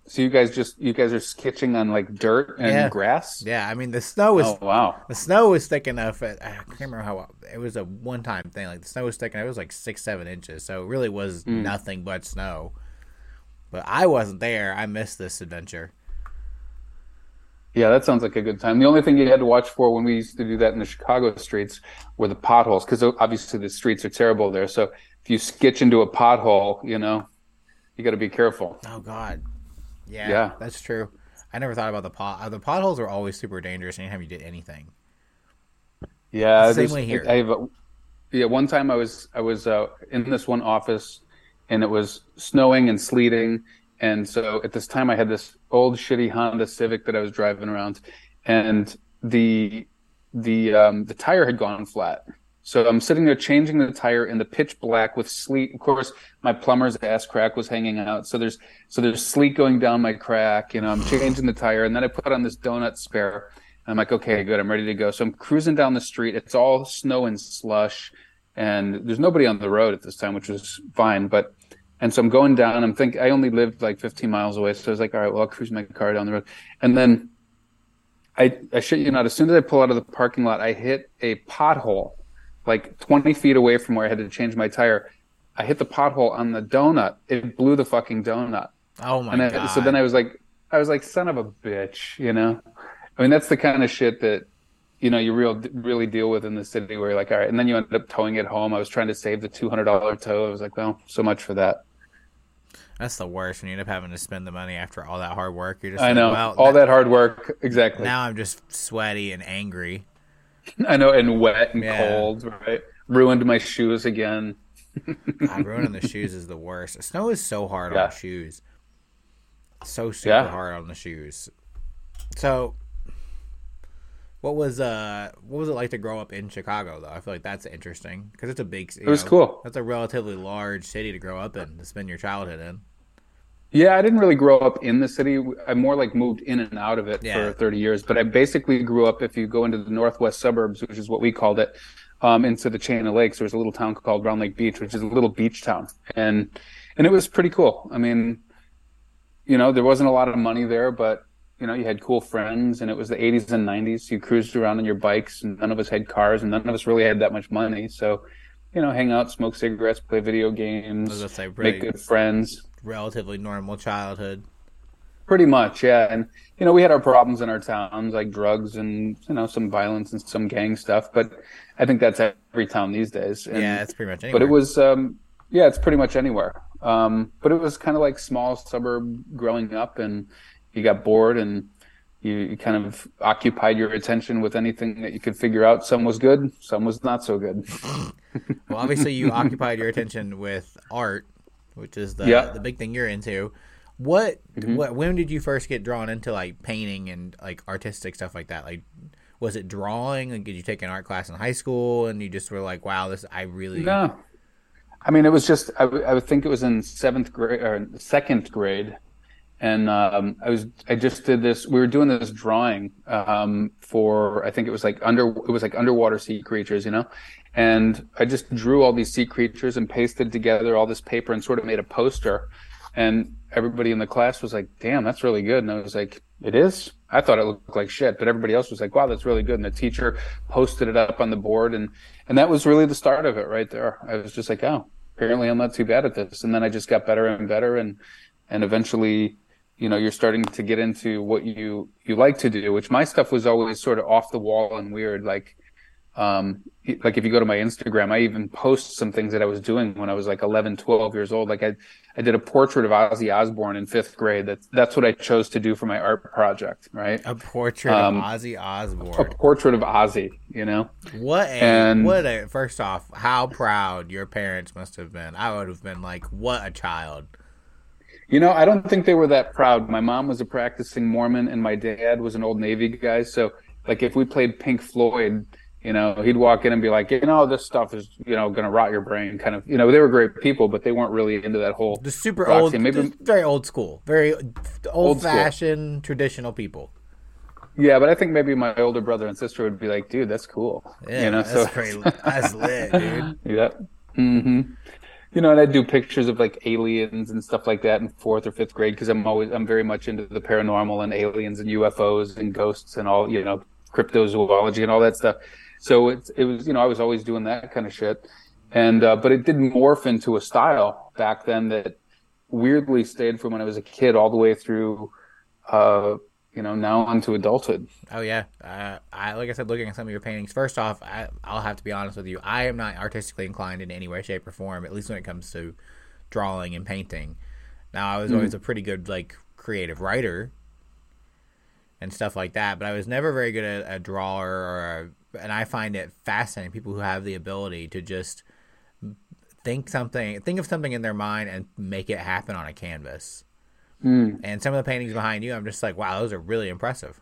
So you guys just you guys are sketching on like dirt and yeah. grass. Yeah, I mean the snow was oh, wow. The snow was thick enough. At, I can't remember how it was a one time thing. Like the snow was thick enough. It was like six seven inches. So it really was mm. nothing but snow. But I wasn't there. I missed this adventure. Yeah, that sounds like a good time. The only thing you had to watch for when we used to do that in the Chicago streets were the potholes, because obviously the streets are terrible there. So if you sketch into a pothole, you know, you got to be careful. Oh God, yeah, yeah, that's true. I never thought about the pot. Uh, the potholes are always super dangerous anytime you did anything. Yeah, same way here. I have a, yeah, one time I was I was uh, in this one office, and it was snowing and sleeting, and so at this time I had this old shitty Honda Civic that I was driving around, and the the um, the tire had gone flat, so I'm sitting there changing the tire in the pitch black with sleet. Of course, my plumber's ass crack was hanging out. So there's so there's sleet going down my crack. You know, I'm changing the tire, and then I put on this donut spare. I'm like, okay, good, I'm ready to go. So I'm cruising down the street. It's all snow and slush, and there's nobody on the road at this time, which was fine. But and so I'm going down. I'm thinking I only lived like 15 miles away, so I was like, all right, well, I'll cruise my car down the road. And then I I shit you not, as soon as I pull out of the parking lot, I hit a pothole like 20 feet away from where I had to change my tire. I hit the pothole on the donut. It blew the fucking donut. Oh my and god! So then I was like, I was like, son of a bitch, you know. I mean, that's the kind of shit that you know you real really deal with in the city where you're like, all right, and then you end up towing it home. I was trying to save the two hundred dollar tow. I was like, well, so much for that. That's the worst when you end up having to spend the money after all that hard work. You're just I like, know well, all that, that hard work exactly. Now I'm just sweaty and angry. <laughs> I know, and wet and yeah. cold, right? Ruined my shoes again. God, <laughs> ruining the shoes is the worst. Snow is so hard yeah. on shoes. So super yeah. hard on the shoes. So, what was uh, what was it like to grow up in Chicago though? I feel like that's interesting because it's a big. it was know, cool. That's a relatively large city to grow up in to spend your childhood in. Yeah, I didn't really grow up in the city. I more like moved in and out of it yeah. for 30 years. But I basically grew up, if you go into the northwest suburbs, which is what we called it, um, into the chain of lakes, there was a little town called Round Lake Beach, which is a little beach town. And, and it was pretty cool. I mean, you know, there wasn't a lot of money there, but you know, you had cool friends and it was the 80s and 90s. You cruised around on your bikes and none of us had cars and none of us really had that much money. So, you know, hang out, smoke cigarettes, play video games, say, make good friends relatively normal childhood. Pretty much, yeah. And you know, we had our problems in our towns, like drugs and you know some violence and some gang stuff. But I think that's every town these days. And, yeah, it's pretty much. Anywhere. But it was, um, yeah, it's pretty much anywhere. Um, but it was kind of like small suburb growing up, and you got bored and you, you, kind of occupied your attention with anything that you could figure out. Some was good, some was not so good. <laughs> well, obviously, you occupied your attention with art which is the yeah. the big thing you're into. What mm-hmm. what when did you first get drawn into like painting and like artistic stuff like that? Like was it drawing? Like, did you take an art class in high school and you just were like, wow, this I really No. I mean, it was just I, I would think it was in seventh grade or second grade, and um, I was I just did this. We were doing this drawing um, for I think it was like under it was like underwater sea creatures, you know, and I just drew all these sea creatures and pasted together all this paper and sort of made a poster. And everybody in the class was like, "Damn, that's really good." And I was like, "It is." I thought it looked like shit, but everybody else was like, "Wow, that's really good." And the teacher posted it up on the board, and and that was really the start of it right there. I was just like, "Oh, apparently I'm not too bad at this." And then I just got better and better, and and eventually, you know, you're starting to get into what you you like to do, which my stuff was always sort of off the wall and weird, like um, like if you go to my Instagram, I even post some things that I was doing when I was like 11, 12 years old. Like I, I did a portrait of Ozzy Osbourne in fifth grade. That's, that's what I chose to do for my art project. Right. A portrait um, of Ozzy Osbourne. A portrait of Ozzy, you know, what a, and, what a, first off, how proud your parents must have been. I would have been like, what a child. You know, I don't think they were that proud. My mom was a practicing Mormon and my dad was an old Navy guy. So like if we played Pink Floyd, you know, he'd walk in and be like, you know, this stuff is, you know, going to rot your brain. Kind of, you know, they were great people, but they weren't really into that whole the super old, maybe very old school, very old, old fashioned, traditional people. Yeah, but I think maybe my older brother and sister would be like, dude, that's cool. Yeah, you know, that's so <laughs> pretty, that's lit, dude. Yeah. Mm-hmm. You know, and I do pictures of like aliens and stuff like that in fourth or fifth grade because I'm always I'm very much into the paranormal and aliens and UFOs and ghosts and all you know cryptozoology and all that stuff. So it it was you know I was always doing that kind of shit, and uh, but it did morph into a style back then that weirdly stayed from when I was a kid all the way through, uh, you know, now onto adulthood. Oh yeah, uh, I like I said, looking at some of your paintings. First off, I, I'll have to be honest with you. I am not artistically inclined in any way, shape, or form. At least when it comes to drawing and painting. Now I was mm-hmm. always a pretty good like creative writer and stuff like that, but I was never very good at a drawer or and I find it fascinating people who have the ability to just think something, think of something in their mind and make it happen on a canvas. Mm. And some of the paintings behind you, I'm just like, wow, those are really impressive.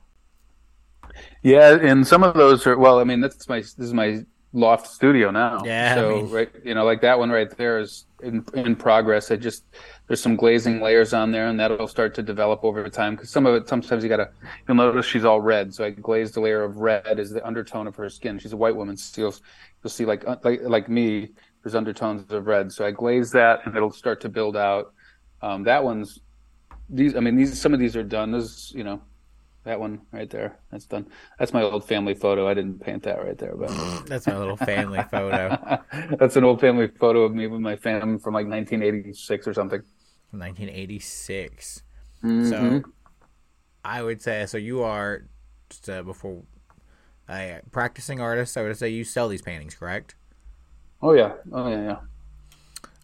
Yeah, and some of those are well. I mean, that's my this is my loft studio now. Yeah. So I mean, right, you know, like that one right there is in in progress. I just there's some glazing layers on there, and that'll start to develop over time. Because some of it, sometimes you gotta you'll notice she's all red. So I glazed a layer of red as the undertone of her skin. She's a white woman, so you'll, you'll see like uh, like like me. There's undertones of red. So I glaze that, and it'll start to build out. Um, that one's these. I mean, these some of these are done. This you know that one right there. That's done. That's my old family photo. I didn't paint that right there, but <laughs> that's my little family photo. <laughs> that's an old family photo of me with my family from like 1986 or something. 1986. Mm-hmm. So I would say so. You are just uh, before a practicing artist. I would say you sell these paintings, correct? Oh yeah. Oh yeah. Yeah.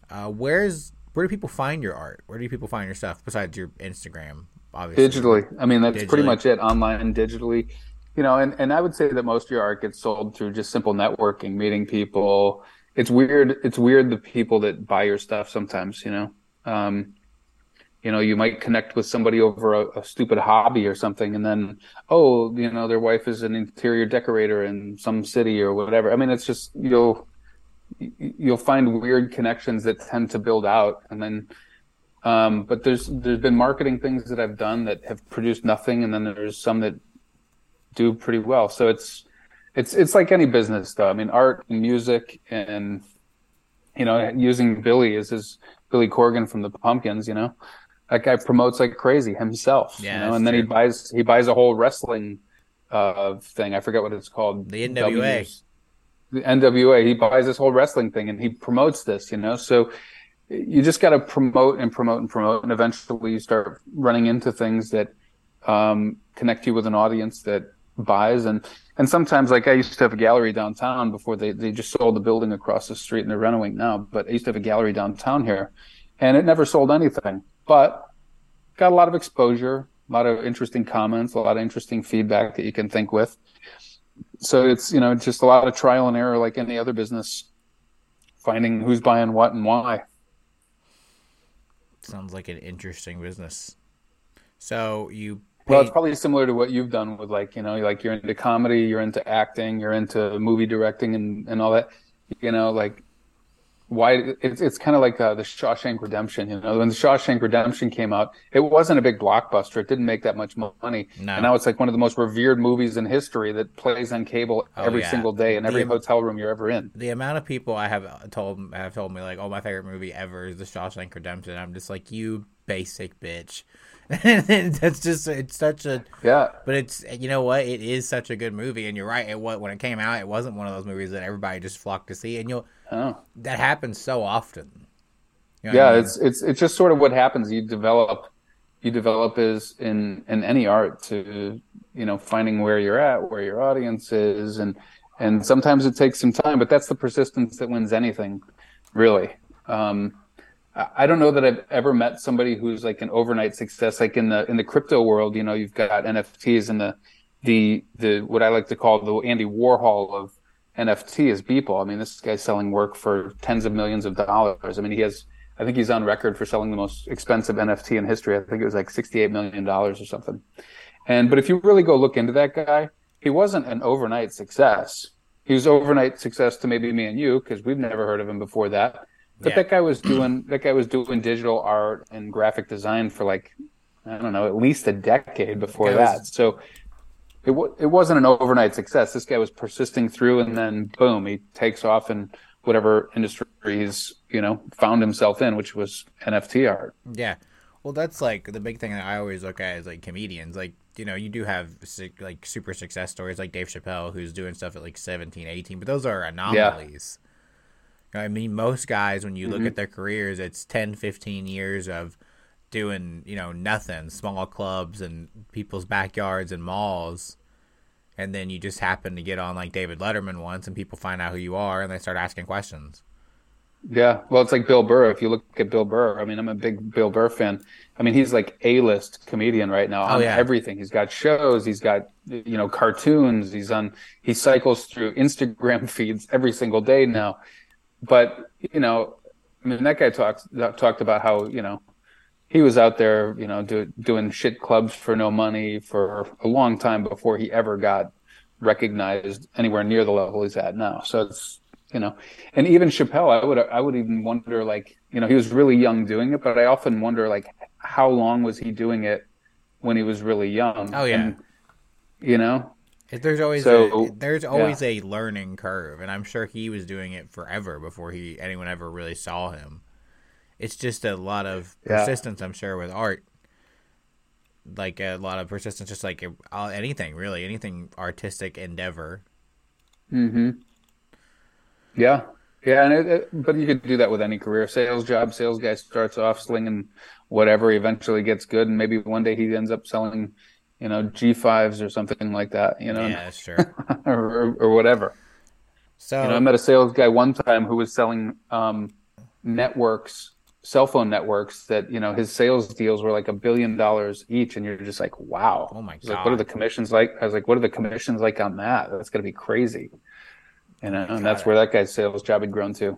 Uh, where's where do people find your art? Where do people find your stuff besides your Instagram? Obviously. Digitally. I mean, that's digitally. pretty much it. Online, digitally. You know, and, and I would say that most of your art gets sold through just simple networking, meeting people. It's weird. It's weird the people that buy your stuff sometimes, you know. Um, you know, you might connect with somebody over a, a, stupid hobby or something, and then, oh, you know, their wife is an interior decorator in some city or whatever. I mean, it's just you'll you'll find weird connections that tend to build out, and then um, but there's there's been marketing things that I've done that have produced nothing, and then there's some that do pretty well. So it's it's it's like any business, though. I mean, art and music, and you know, using Billy as his Billy Corgan from the Pumpkins. You know, that guy promotes like crazy himself. Yeah, you know, and then true. he buys he buys a whole wrestling uh, thing. I forget what it's called. The NWA. W's. The NWA. He buys this whole wrestling thing and he promotes this. You know, so you just got to promote and promote and promote, and eventually you start running into things that um, connect you with an audience that buys. And and sometimes, like I used to have a gallery downtown before they they just sold the building across the street and they're renovating now. But I used to have a gallery downtown here, and it never sold anything, but got a lot of exposure, a lot of interesting comments, a lot of interesting feedback that you can think with. So it's you know just a lot of trial and error, like any other business, finding who's buying what and why. Sounds like an interesting business. So you well, it's probably similar to what you've done with like, you know, like you're into comedy, you're into acting, you're into movie directing and, and all that. You know, like why it's it's kind of like uh, the Shawshank Redemption. You know, when the Shawshank Redemption came out, it wasn't a big blockbuster. It didn't make that much money. No. And now it's like one of the most revered movies in history that plays on cable oh, every yeah. single day in every the, hotel room you're ever in. The amount of people I have told have told me like, oh, my favorite movie ever is the Shawshank Redemption. I'm just like, you basic bitch. <laughs> That's just it's such a yeah. But it's you know what it is such a good movie, and you're right. It what when it came out, it wasn't one of those movies that everybody just flocked to see, and you'll oh. that happens so often. You know yeah, I mean? it's it's it's just sort of what happens. You develop you develop is in in any art to you know finding where you're at, where your audience is, and and sometimes it takes some time, but that's the persistence that wins anything, really. Um, I don't know that I've ever met somebody who's like an overnight success. Like in the in the crypto world, you know, you've got NFTs and the the the what I like to call the Andy Warhol of NFT is Beeple. I mean, this guy's selling work for tens of millions of dollars. I mean, he has I think he's on record for selling the most expensive NFT in history. I think it was like sixty eight million dollars or something. And but if you really go look into that guy, he wasn't an overnight success. He was overnight success to maybe me and you because we've never heard of him before that but yeah. that guy was doing that guy was doing digital art and graphic design for like I don't know at least a decade before that. So it w- it wasn't an overnight success. This guy was persisting through, and then boom, he takes off in whatever industry he's you know found himself in, which was NFT art. Yeah, well, that's like the big thing that I always look at is like comedians. Like you know, you do have like super success stories like Dave Chappelle, who's doing stuff at like 17, 18, but those are anomalies. Yeah I mean, most guys, when you mm-hmm. look at their careers, it's 10, 15 years of doing, you know, nothing, small clubs and people's backyards and malls. And then you just happen to get on like David Letterman once and people find out who you are and they start asking questions. Yeah. Well, it's like Bill Burr. If you look at Bill Burr, I mean, I'm a big Bill Burr fan. I mean, he's like A list comedian right now oh, on oh, yeah. everything. He's got shows, he's got, you know, cartoons, he's on, he cycles through Instagram <laughs> feeds every single day now but you know, I mean, that guy talks talked about how you know he was out there, you know, do, doing shit clubs for no money for a long time before he ever got recognized anywhere near the level he's at now. So it's you know, and even Chappelle, I would I would even wonder like you know he was really young doing it, but I often wonder like how long was he doing it when he was really young? Oh yeah, and, you know, there's always so, a, there's always yeah. a learning curve, and I'm sure he was doing it forever before he anyone ever really saw him. It's just a lot of persistence, yeah. I'm sure, with art. Like a lot of persistence, just like uh, anything, really, anything artistic endeavor. Hmm. Yeah, yeah, and it, it, but you could do that with any career. Sales job, sales guy starts off slinging whatever, eventually gets good, and maybe one day he ends up selling you know, G5s or something like that, you know, yeah, true, <laughs> or, or whatever. So, you know, I met a sales guy one time who was selling um, networks, cell phone networks that, you know, his sales deals were like a billion dollars each. And you're just like, wow. Oh my God. Like, what are the commissions like? I was like, what are the commissions like on that? That's going to be crazy. You know, and that's where that guy's sales job had grown to.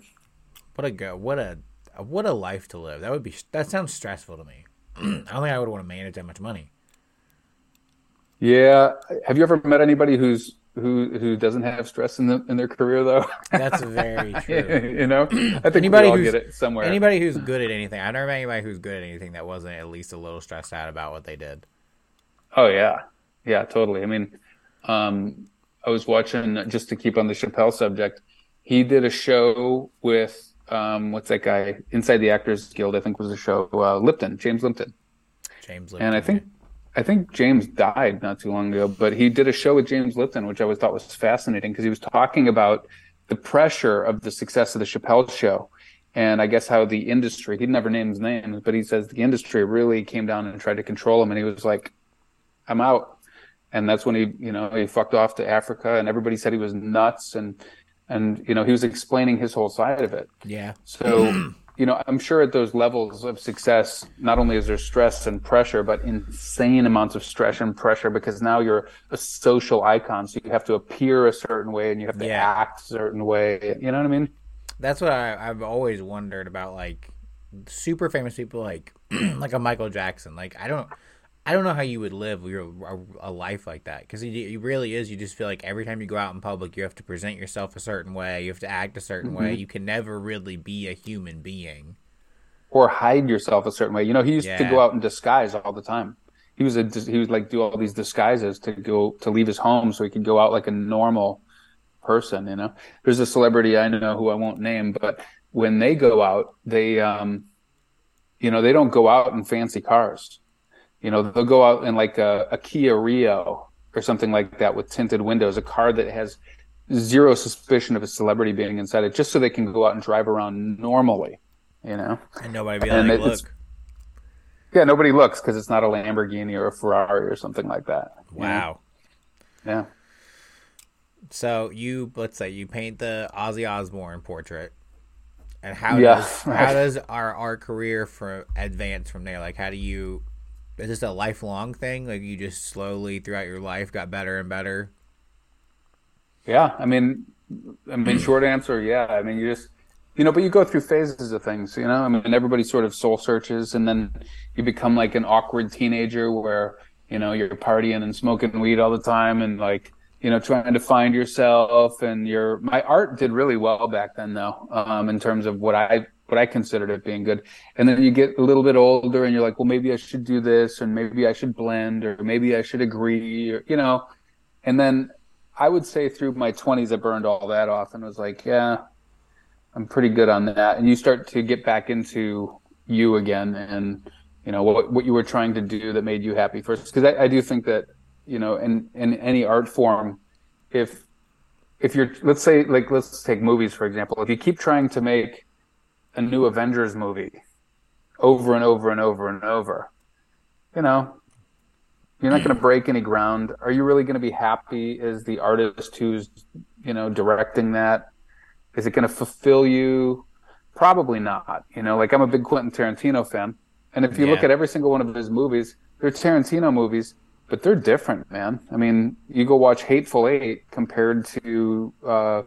What a go. What a, what a life to live. That would be, that sounds stressful to me. <clears throat> I don't think I would want to manage that much money. Yeah. Have you ever met anybody who's who who doesn't have stress in the in their career though? That's very <laughs> true. you know, I think anybody who's, get it somewhere. Anybody who's good at anything, I've never met anybody who's good at anything that wasn't at least a little stressed out about what they did. Oh yeah, yeah, totally. I mean, um, I was watching just to keep on the Chappelle subject. He did a show with um, what's that guy inside the Actors Guild? I think was the show uh, Lipton, James Lipton. James Lipton, and I think I think James died not too long ago, but he did a show with James Lipton, which I always thought was fascinating because he was talking about the pressure of the success of the Chappelle show. And I guess how the industry, he never names names, but he says the industry really came down and tried to control him. And he was like, I'm out. And that's when he, you know, he fucked off to Africa and everybody said he was nuts. And, and, you know, he was explaining his whole side of it. Yeah. So you know, I'm sure at those levels of success, not only is there stress and pressure, but insane amounts of stress and pressure because now you're a social icon. So you have to appear a certain way and you have to yeah. act a certain way. You know what I mean? That's what I, I've always wondered about, like super famous people, like <clears throat> like a Michael Jackson. Like I don't, I don't know how you would live your a, a life like that because it, it, really is. You just feel like every time you go out in public, you have to present yourself a certain way. You have to act a certain mm-hmm. way. You can never really be a human being, or hide yourself a certain way. You know, he used yeah. to go out in disguise all the time. He was a he was like do all these disguises to go to leave his home so he could go out like a normal person. You know, there's a celebrity I know who I won't name, but when they go out, they um you know, they don't go out in fancy cars. You know, they'll go out in like a, a Kia Rio or something like that with tinted windows, a car that has zero suspicion of a celebrity being inside it, just so they can go out and drive around normally. You know, and nobody be like, look. Yeah, nobody looks because it's not a Lamborghini or a Ferrari or something like that. Wow. Yeah. So you let's say you paint the Ozzy Osbourne portrait, and how yeah. does how does our art career for advance from there? Like, how do you? Is this a lifelong thing? Like, you just slowly throughout your life got better and better. Yeah, I mean, I mean, <clears throat> short answer, yeah. I mean, you just you know, but you go through phases of things, you know. I mean, everybody sort of soul searches, and then you become like an awkward teenager where you know you're partying and smoking weed all the time, and like you know trying to find yourself and your my art did really well back then though um, in terms of what i what i considered it being good. And then you get a little bit older and you're like well maybe i should do this and maybe i should blend or maybe i should agree or you know. And then i would say through my 20s i burned all that off and was like yeah i'm pretty good on that. And you start to get back into you again and you know what what you were trying to do that made you happy first. Because I, I do think that you know, in in any art form, if if you're let's say like let's take movies for example, if you keep trying to make a new Avengers movie over and over and over and over, you know, you're not going to break any ground. Are you really going to be happy as the artist who's, you know, directing that? Is it going to fulfill you? Probably not. You know, like I'm a big Quentin Tarantino fan. And if you yeah. look at every single one of his movies, they're Tarantino movies but they're different, man. I mean, you go watch Hateful Eight compared to uh,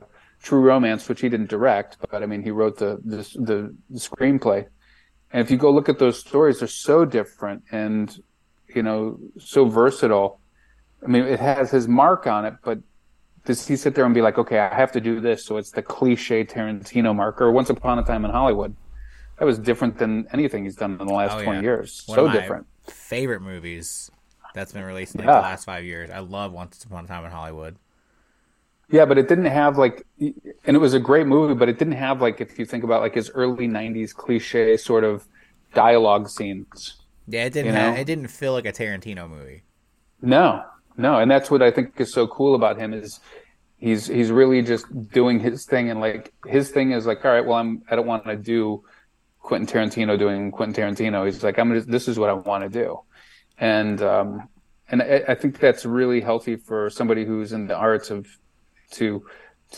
True Romance, which he didn't direct, but I mean, he wrote the, the the, the screenplay. And if you go look at those stories, they're so different and you know so versatile. I mean, it has his mark on it, but does he sit there and be like, okay, I have to do this, so it's the cliche Tarantino marker? Once Upon a Time in Hollywood, that was different than anything he's done in the last oh, twenty yeah. years. One so different. Favorite movies that's been released in like, yeah. the last five years. I love Once Upon a Time in Hollywood. Yeah, but it didn't have like, and it was a great movie, but it didn't have like, if you think about like his early '90s cliche sort of dialogue scenes. Yeah, it didn't. Have, it didn't feel like a Tarantino movie. No, no, and that's what I think is so cool about him is he's he's really just doing his thing, and like his thing is like, all right, well, I'm I don't want to do Quentin Tarantino doing Quentin Tarantino. He's like, I'm gonna, this is what I want to do and um, and I, I, think that's really healthy for somebody who's in the arts of to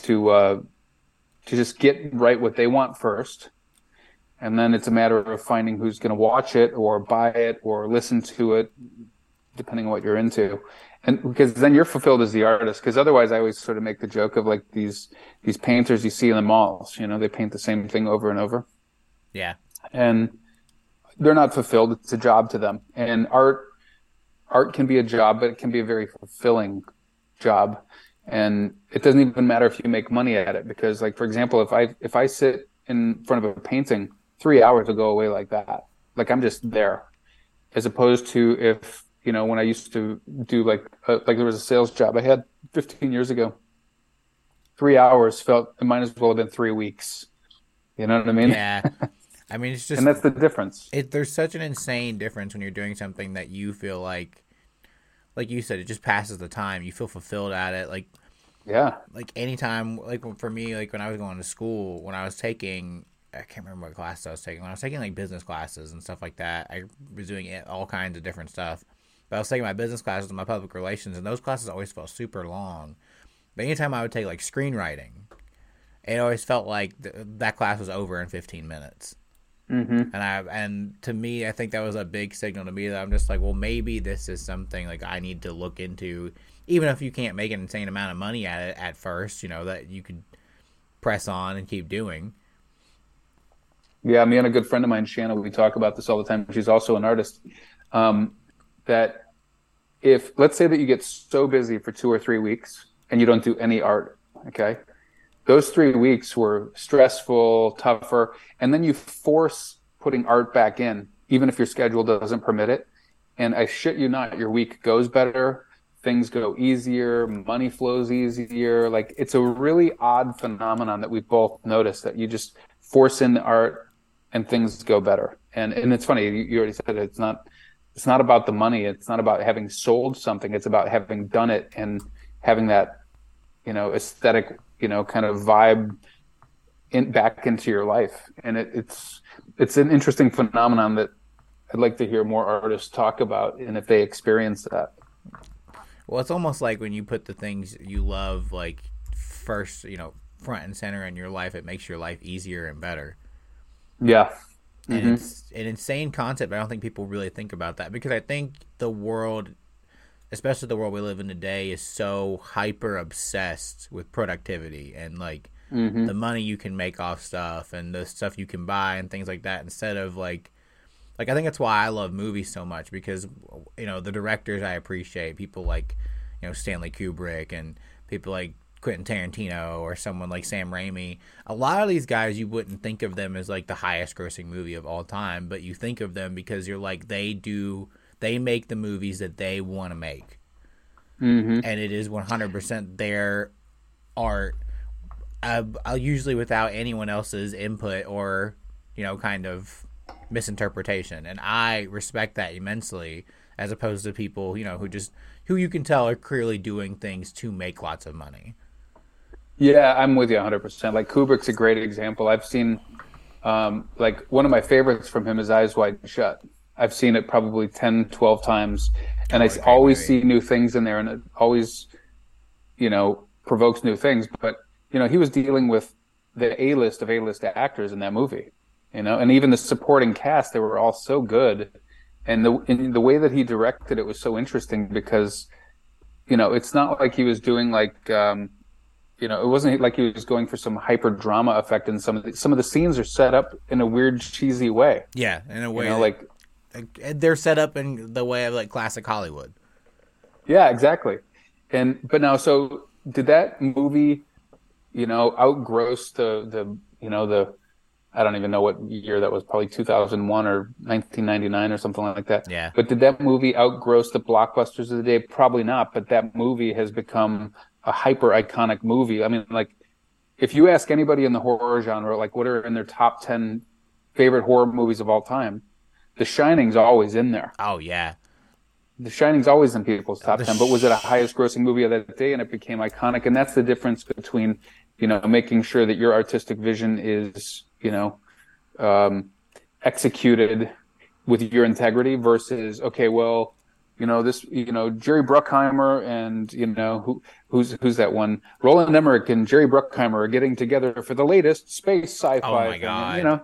to uh, to just get right what they want first, and then it's a matter of finding who's going to watch it or buy it or listen to it, depending on what you're into. And because then you're fulfilled as the artist. Because otherwise, I always sort of make the joke of like these these painters you see in the malls. You know, they paint the same thing over and over. Yeah. And they're not fulfilled. It's a job to them. And art art can be a job, but it can be a very fulfilling job. And it doesn't even matter if you make money at it because like, for example, if I, if I sit in front of a painting, three hours will go away like that. Like I'm just there as opposed to if, you know, when I used to do like, a, uh, like there was a sales job I had 15 years ago, three hours felt it might as well have been three weeks. You know what I mean? Yeah. I mean, it's <laughs> just and that's the difference. It, there's such an insane difference when you're doing something that you feel like, like you said, it just passes the time. You feel fulfilled at it. Like, yeah, like anytime, like for me, like when I was going to school, when I was taking, I can't remember what class I was taking. When I was taking like business classes and stuff like that, I was doing all kinds of different stuff. But I was taking my business classes and my public relations, and those classes always felt super long. But anytime I would take like screenwriting, it always felt like th- that class was over in 15 minutes. Mm-hmm. And I and to me, I think that was a big signal to me that I'm just like, well, maybe this is something like I need to look into, even if you can't make an insane amount of money at it at first. You know that you could press on and keep doing. Yeah, me and a good friend of mine, Shanna, we talk about this all the time. She's also an artist. Um, that if let's say that you get so busy for two or three weeks and you don't do any art, okay, those three weeks were stressful, tougher, and then you force putting art back in, even if your schedule doesn't permit it. And I shit you not, your week goes better, things go easier, money flows easier. Like it's a really odd phenomenon that we've both noticed that you just force in the art and things go better. And and it's funny you already said it, it's not it's not about the money. It's not about having sold something. It's about having done it and having that you know aesthetic you know kind of vibe in back into your life. And it, it's it's an interesting phenomenon that I'd like to hear more artists talk about and if they experience that. Well, it's almost like when you put the things you love like first, you know, front and center in your life, it makes your life easier and better. Yeah. And mm-hmm. it's an insane concept. I don't think people really think about that because I think the world, especially the world we live in today, is so hyper obsessed with productivity and like mm-hmm. the money you can make off stuff and the stuff you can buy and things like that instead of like like I think that's why I love movies so much because you know the directors I appreciate people like you know Stanley Kubrick and people like Quentin Tarantino or someone like Sam Raimi. A lot of these guys you wouldn't think of them as like the highest grossing movie of all time, but you think of them because you're like they do they make the movies that they want to make. Mm-hmm. And it is 100% their art uh, usually without anyone else's input or you know kind of misinterpretation, and I respect that immensely. As opposed to people, you know, who just who you can tell are clearly doing things to make lots of money. Yeah, I'm with you 100%. Like Kubrick's a great example. I've seen, um, like, one of my favorites from him is Eyes Wide Shut. I've seen it probably 10, 12 times, and oh, I always movie. see new things in there, and it always, you know, provokes new things. But, you know, he was dealing with the A list of A list actors in that movie you know, and even the supporting cast, they were all so good. And the in the way that he directed it was so interesting because, you know, it's not like he was doing like, um, you know, it wasn't like he was going for some hyper drama effect. And some of the, some of the scenes are set up in a weird, cheesy way. Yeah, in a way, you know, like they're set up in the way of like classic Hollywood. Yeah, exactly. And but now, so did that movie, you know, outgross the the you know the I don't even know what year that was, probably 2001 or 1999 or something like that. Yeah. But did that movie outgross the blockbusters of the day? Probably not. But that movie has become a hyper iconic movie. I mean, like, if you ask anybody in the horror genre, like, what are in their top 10 favorite horror movies of all time? The Shining's always in there. Oh, yeah. The Shining's always in people's top 10, but was it a highest grossing movie of that day? And it became iconic. And that's the difference between, you know, making sure that your artistic vision is you know, um, executed with your integrity versus okay, well, you know this, you know Jerry Bruckheimer and you know who who's who's that one? Roland Emmerich and Jerry Bruckheimer are getting together for the latest space sci-fi. Oh my god! And, you know,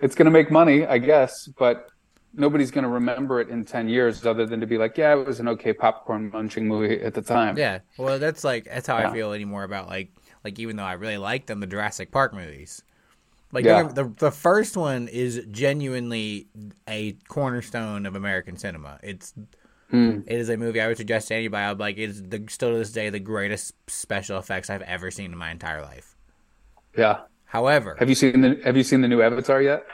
it's going to make money, I guess, but nobody's going to remember it in 10 years other than to be like yeah it was an okay popcorn munching movie at the time yeah well that's like that's how yeah. i feel anymore about like like even though i really like them the jurassic park movies like yeah. the the first one is genuinely a cornerstone of American cinema. It's mm. it is a movie I would suggest to anybody. I'd like it is the, still to this day the greatest special effects I've ever seen in my entire life. Yeah. However, have you seen the Have you seen the new Avatar yet?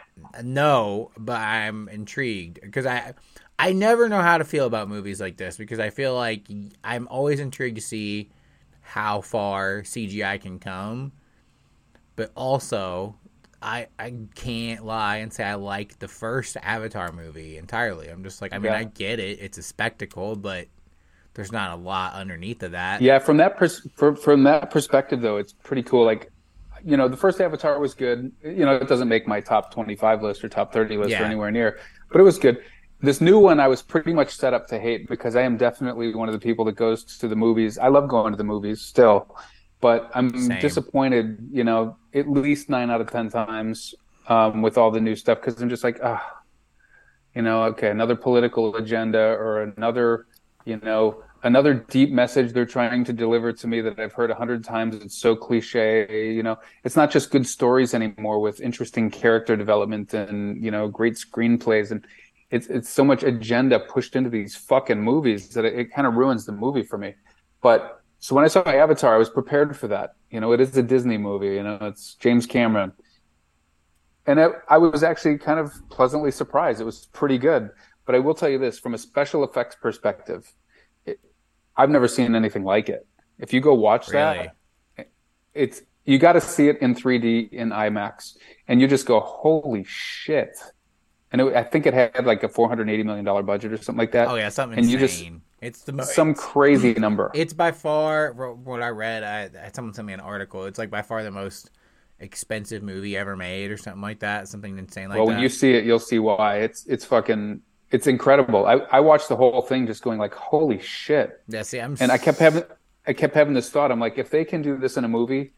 No, but I'm intrigued because I I never know how to feel about movies like this because I feel like I'm always intrigued to see how far CGI can come, but also I I can't lie and say I like the first Avatar movie entirely. I'm just like I mean yeah. I get it. It's a spectacle, but there's not a lot underneath of that. Yeah, from that pers- from, from that perspective though, it's pretty cool. Like you know, the first Avatar was good. You know, it doesn't make my top 25 list or top 30 list yeah. or anywhere near, but it was good. This new one I was pretty much set up to hate because I am definitely one of the people that goes to the movies. I love going to the movies still but I'm Same. disappointed, you know, at least nine out of 10 times um, with all the new stuff because I'm just like, ah, you know, okay, another political agenda or another, you know, another deep message they're trying to deliver to me that I've heard a hundred times. It's so cliche, you know, it's not just good stories anymore with interesting character development and, you know, great screenplays. And it's, it's so much agenda pushed into these fucking movies that it, it kind of ruins the movie for me. But so when I saw Avatar, I was prepared for that. You know, it is a Disney movie. You know, it's James Cameron, and it, I was actually kind of pleasantly surprised. It was pretty good. But I will tell you this: from a special effects perspective, I've never seen anything like it. If you go watch really? that, it's you got to see it in 3D in IMAX. and you just go, holy shit. And it, I think it had like a four hundred eighty million dollar budget or something like that. Oh yeah, something and insane. you just it's the most some crazy <clears throat> number. It's by far what I read. I someone sent me an article. It's like by far the most expensive movie ever made, or something like that. Something insane like well, that. when you see it, you'll see why. It's it's fucking it's incredible. I I watched the whole thing, just going like, holy shit. Yeah, see, I'm and I kept having I kept having this thought. I'm like, if they can do this in a movie,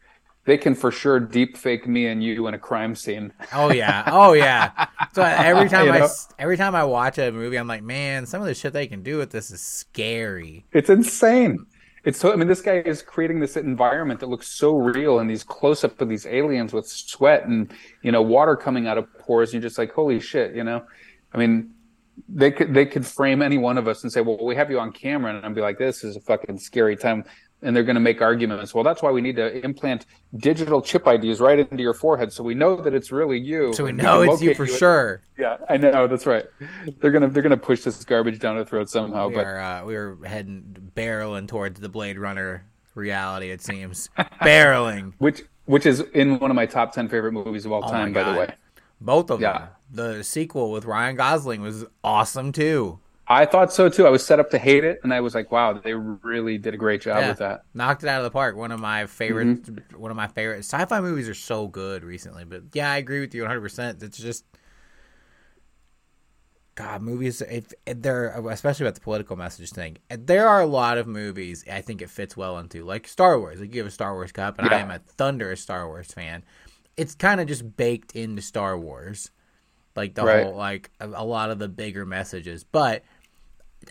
they can for sure deep fake me and you in a crime scene. Oh yeah, oh yeah. So every <laughs> time I every time I watch a movie, I'm like, man, some of the shit they can do with this is scary. It's insane. It's so. I mean, this guy is creating this environment that looks so real, and these close up of these aliens with sweat and you know water coming out of pores. And you're just like, holy shit, you know. I mean, they could they could frame any one of us and say, well, we have you on camera, and I'd be like, this is a fucking scary time and they're going to make arguments. Well, that's why we need to implant digital chip IDs right into your forehead, so we know that it's really you. So we know we it's you for you. sure. Yeah, I know. That's right. They're gonna they're gonna push this garbage down our throat somehow. We but are, uh, we are heading barreling towards the Blade Runner reality. It seems barreling, which which is in one of my top ten favorite movies of all oh time. By the way, both of yeah. them. The sequel with Ryan Gosling was awesome too. I thought so too. I was set up to hate it, and I was like, "Wow, they really did a great job yeah, with that." Knocked it out of the park. One of my favorite. Mm-hmm. One of my favorite sci-fi movies are so good recently. But yeah, I agree with you 100. percent It's just God, movies. If, if they're especially about the political message thing. There are a lot of movies I think it fits well into, like Star Wars. Like you have a Star Wars cup, and yeah. I am a thunderous Star Wars fan. It's kind of just baked into Star Wars, like the right. whole like a, a lot of the bigger messages, but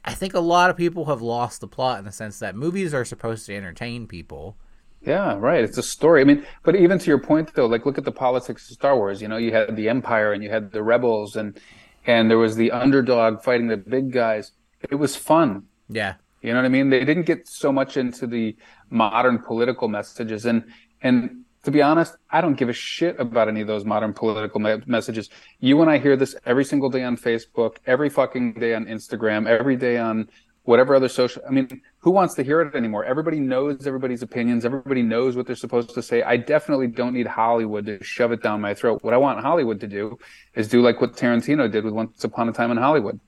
I think a lot of people have lost the plot in the sense that movies are supposed to entertain people. Yeah, right. It's a story. I mean, but even to your point though, like look at the politics of Star Wars. You know, you had the Empire and you had the rebels and and there was the underdog fighting the big guys. It was fun. Yeah. You know what I mean? They didn't get so much into the modern political messages and and to be honest, I don't give a shit about any of those modern political me- messages. You and I hear this every single day on Facebook, every fucking day on Instagram, every day on whatever other social. I mean, who wants to hear it anymore? Everybody knows everybody's opinions. Everybody knows what they're supposed to say. I definitely don't need Hollywood to shove it down my throat. What I want Hollywood to do is do like what Tarantino did with Once Upon a Time in Hollywood.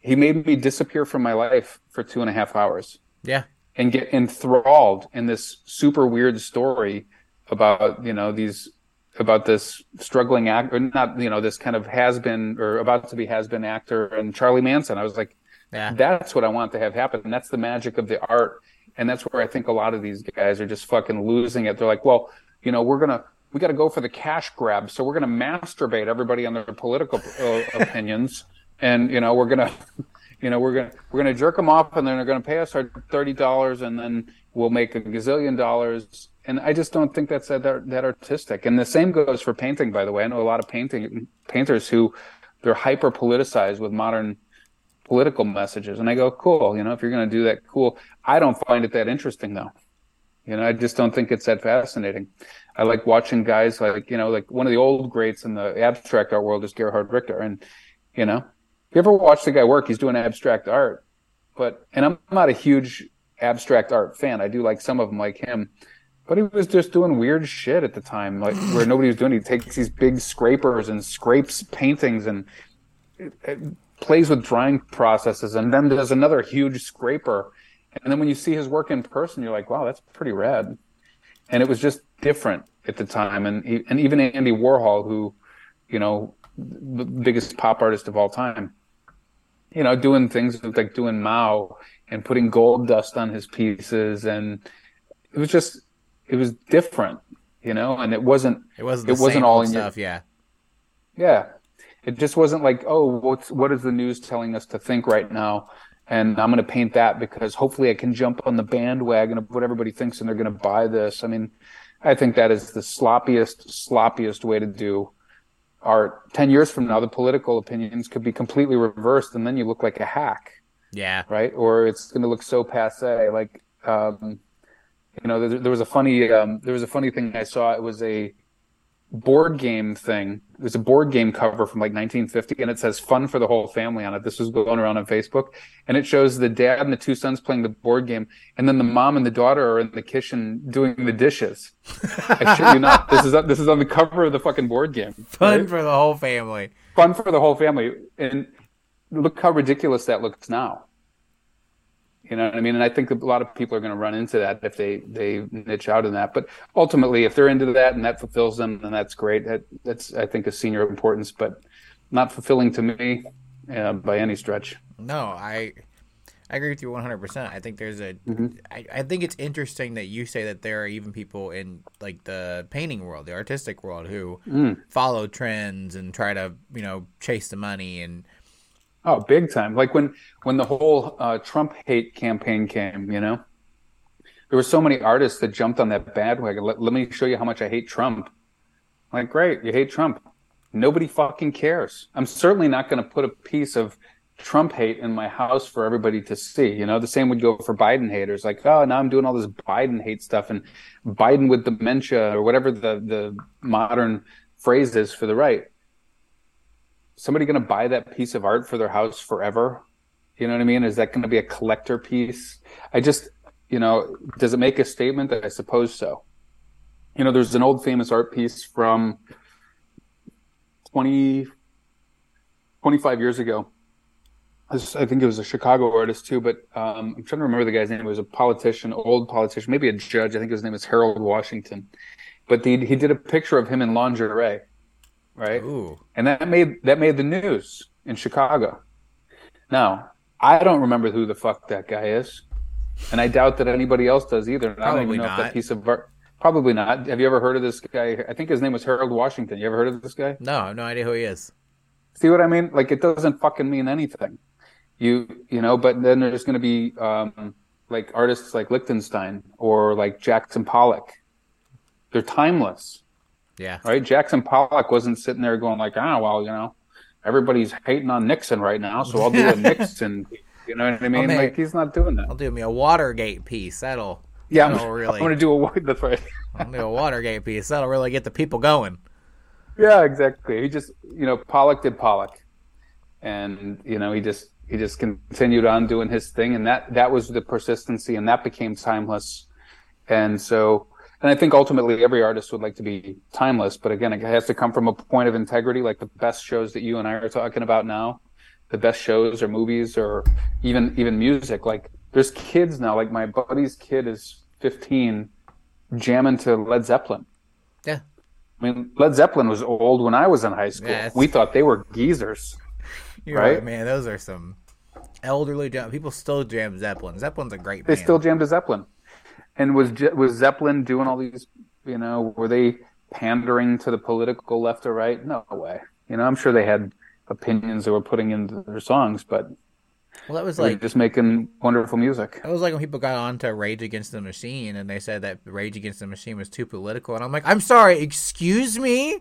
He made me disappear from my life for two and a half hours. Yeah. And get enthralled in this super weird story about you know these about this struggling actor, not you know this kind of has been or about to be has been actor and Charlie Manson. I was like, yeah. that's what I want to have happen. And that's the magic of the art, and that's where I think a lot of these guys are just fucking losing it. They're like, well, you know, we're gonna we got to go for the cash grab, so we're gonna masturbate everybody on their political uh, opinions, and you know we're gonna. <laughs> You know, we're gonna we're gonna jerk them off, and then they're gonna pay us our thirty dollars, and then we'll make a gazillion dollars and I just don't think that's that, that artistic. And the same goes for painting, by the way. I know a lot of painting painters who they're hyper politicized with modern political messages, and I go, cool. You know, if you're going to do that, cool. I don't find it that interesting though. You know, I just don't think it's that fascinating. I like watching guys like you know, like one of the old greats in the abstract art world is Gerhard Richter, and you know, if you ever watch the guy work, he's doing abstract art. But and I'm not a huge abstract art fan. I do like some of them, like him but he was just doing weird shit at the time, like where <sighs> nobody was doing. He takes these big scrapers and scrapes paintings and it, it plays with drying processes, and then does another huge scraper. And then when you see his work in person, you're like, wow, that's pretty rad. And it was just different at the time. And and even Andy Warhol, who, you know, the biggest pop artist of all time, you know, doing things like doing Mao and putting gold dust on his pieces, and it was just it was different, you know, and it wasn't it wasn't it wasn't all in stuff, your, yeah. Yeah. It just wasn't like, oh, what's what is the news telling us to think right now? And I'm going to paint that because hopefully I can jump on the bandwagon of what everybody thinks and they're going to buy this. I mean, I think that is the sloppiest, sloppiest way to do art. 10 years from now, the political opinions could be completely reversed and then you look like a hack. Yeah. Right. Or it's going to look so passe. Like, um, you know, there, there was a funny um, there was a funny thing I saw. It was a board game thing. There's a board game cover from like 1950, and it says "Fun for the whole family" on it. This was going around on Facebook, and it shows the dad and the two sons playing the board game, and then the mom and the daughter are in the kitchen doing the dishes. I shit you not. This is this is on the cover of the fucking board game. <laughs> Fun right? for the whole family. Fun for the whole family, and look how ridiculous that looks now. You know what I mean? And I think a lot of people are going to run into that if they they niche out in that. But ultimately, if they're into that and that fulfills them, then that's great. That, that's I think a senior importance, but not fulfilling to me uh, by any stretch. No, I I agree with you 100%. I think there's a. Mm-hmm. I, I think it's interesting that you say that there are even people in like the painting world, the artistic world who mm. follow trends and try to, you know, chase the money and Oh, big time! Like when when the whole uh, Trump hate campaign came, you know, there were so many artists that jumped on that bandwagon. Let, let me show you how much I hate Trump. Like, great, you hate Trump. Nobody fucking cares. I'm certainly not going to put a piece of Trump hate in my house for everybody to see. You know, the same would go for Biden haters. Like, oh, now I'm doing all this Biden hate stuff and Biden with dementia or whatever the the modern phrase is for the right somebody going to buy that piece of art for their house forever? You know what I mean? Is that going to be a collector piece? I just, you know, does it make a statement? That I suppose so. You know, there's an old famous art piece from 20, 25 years ago. I think it was a Chicago artist too, but um, I'm trying to remember the guy's name. It was a politician, old politician, maybe a judge. I think his name is Harold Washington. But the, he did a picture of him in lingerie right? Ooh. And that made that made the news in Chicago. Now, I don't remember who the fuck that guy is, and I doubt that anybody else does either. And Probably I don't even know not. if that piece of art. Probably not. Have you ever heard of this guy? I think his name was Harold Washington. You ever heard of this guy? No, I have no idea who he is. See what I mean? Like it doesn't fucking mean anything. You you know, but then there's going to be um, like artists like Lichtenstein or like Jackson Pollock. They're timeless. Yeah. Right. Jackson Pollock wasn't sitting there going like, ah, well, you know, everybody's hating on Nixon right now, so I'll do a <laughs> Nixon. You know what I mean? Make, like he's not doing that. I'll do me a Watergate piece. That'll yeah. That'll I'm, <laughs> really. I'm gonna do a that's right. <laughs> I'll do a Watergate piece. That'll really get the people going. Yeah, exactly. He just you know Pollock did Pollock, and you know he just he just continued on doing his thing, and that that was the persistency, and that became timeless, and so and I think ultimately every artist would like to be timeless, but again, it has to come from a point of integrity, like the best shows that you and I are talking about now, the best shows or movies or even even music. Like there's kids now, like my buddy's kid is 15, jamming to Led Zeppelin. Yeah. I mean, Led Zeppelin was old when I was in high school. Yeah, we thought they were geezers. You're right? right? man. Those are some elderly jam. People still jam Zeppelin. Zeppelin's a great. They band. still jam to Zeppelin. And was was Zeppelin doing all these? You know, were they pandering to the political left or right? No way. You know, I'm sure they had opinions they were putting into their songs, but well, that was like just making wonderful music. It was like when people got on to Rage Against the Machine and they said that Rage Against the Machine was too political, and I'm like, I'm sorry, excuse me,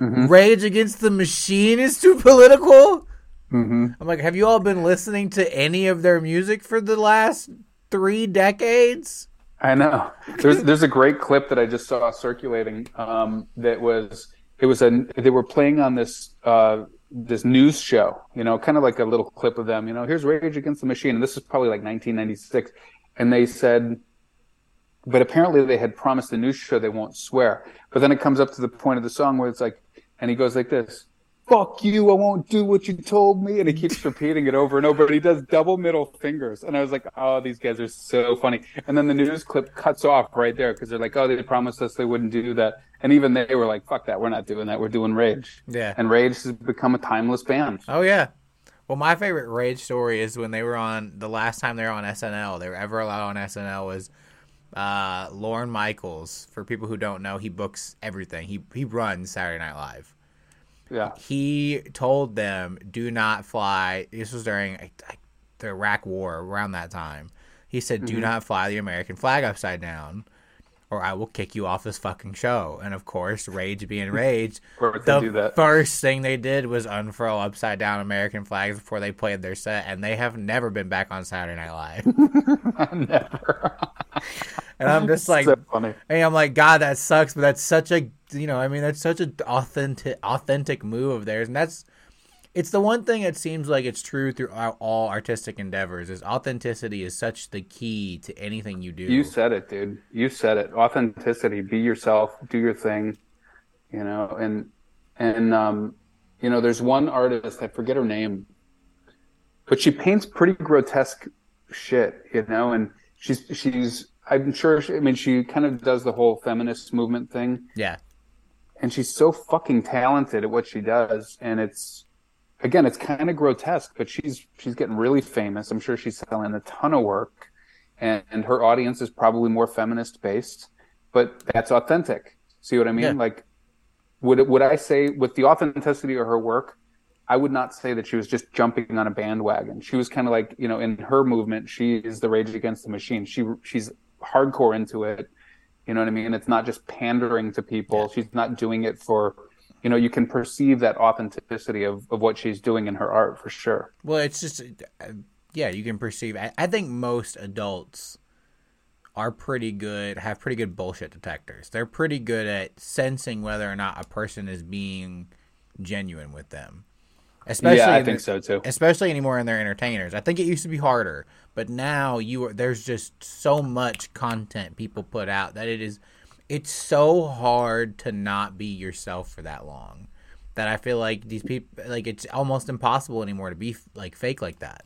mm-hmm. Rage Against the Machine is too political. Mm-hmm. I'm like, have you all been listening to any of their music for the last three decades? I know. There's there's a great clip that I just saw circulating. Um, that was it was a they were playing on this uh, this news show. You know, kind of like a little clip of them. You know, here's Rage Against the Machine, and this is probably like 1996. And they said, but apparently they had promised the news show they won't swear. But then it comes up to the point of the song where it's like, and he goes like this fuck you, I won't do what you told me. And he keeps <laughs> repeating it over and over. but he does double middle fingers. And I was like, oh, these guys are so funny. And then the news clip cuts off right there because they're like, oh, they promised us they wouldn't do that. And even they were like, fuck that, we're not doing that. We're doing Rage. Yeah. And Rage has become a timeless band. Oh, yeah. Well, my favorite Rage story is when they were on the last time they were on SNL, they were ever allowed on SNL was uh, Lorne Michaels. For people who don't know, he books everything. He he runs Saturday Night Live. Yeah. He told them, "Do not fly." This was during the Iraq War, around that time. He said, mm-hmm. "Do not fly the American flag upside down." Or I will kick you off this fucking show. And of course, rage being <laughs> rage, the first thing they did was unfurl upside down American flags before they played their set, and they have never been back on Saturday Night Live. <laughs> never. <laughs> and I'm just like, so funny. and I'm like, God, that sucks, but that's such a, you know, I mean, that's such an authentic, authentic move of theirs, and that's, it's the one thing that seems like it's true throughout all artistic endeavors is authenticity is such the key to anything you do. You said it, dude. You said it. Authenticity. Be yourself. Do your thing. You know, and and um, you know, there's one artist I forget her name, but she paints pretty grotesque shit. You know, and she's she's I'm sure. She, I mean, she kind of does the whole feminist movement thing. Yeah. And she's so fucking talented at what she does, and it's again, it's kind of grotesque, but she's she's getting really famous. I'm sure she's selling a ton of work, and, and her audience is probably more feminist based, but that's authentic. See what I mean? Yeah. Like, would would I say with the authenticity of her work, I would not say that she was just jumping on a bandwagon. She was kind of like, you know, in her movement, she is the Rage Against the Machine. She she's hardcore into it. You know what I mean? It's not just pandering to people. Yeah. She's not doing it for you know you can perceive that authenticity of, of what she's doing in her art for sure well it's just uh, yeah you can perceive I, I think most adults are pretty good have pretty good bullshit detectors they're pretty good at sensing whether or not a person is being genuine with them especially yeah, I think so too. Especially anymore in their entertainers. I think it used to be harder, but now you are, there's just so much content people put out that it is it's so hard to not be yourself for that long that I feel like these people like it's almost impossible anymore to be like fake like that.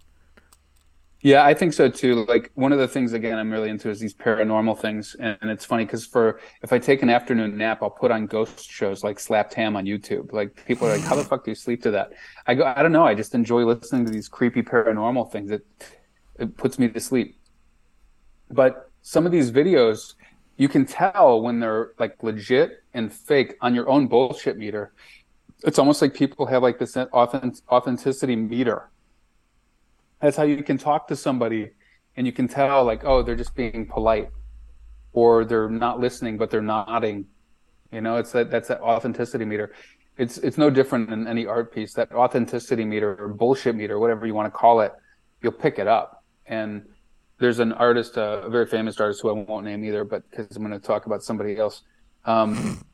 Yeah, I think so too. Like one of the things again I'm really into is these paranormal things, and it's funny because for if I take an afternoon nap, I'll put on ghost shows like Slapped Ham on YouTube. Like people are like, "How the fuck do you sleep to that?" I go, "I don't know. I just enjoy listening to these creepy paranormal things. It it puts me to sleep." But some of these videos, you can tell when they're like legit and fake on your own bullshit meter. It's almost like people have like this authenticity meter. That's how you can talk to somebody and you can tell like, oh, they're just being polite or they're not listening, but they're nodding. You know, it's that, that's that authenticity meter. It's, it's no different than any art piece. That authenticity meter or bullshit meter, whatever you want to call it, you'll pick it up. And there's an artist, uh, a very famous artist who I won't name either, but because I'm going to talk about somebody else. Um,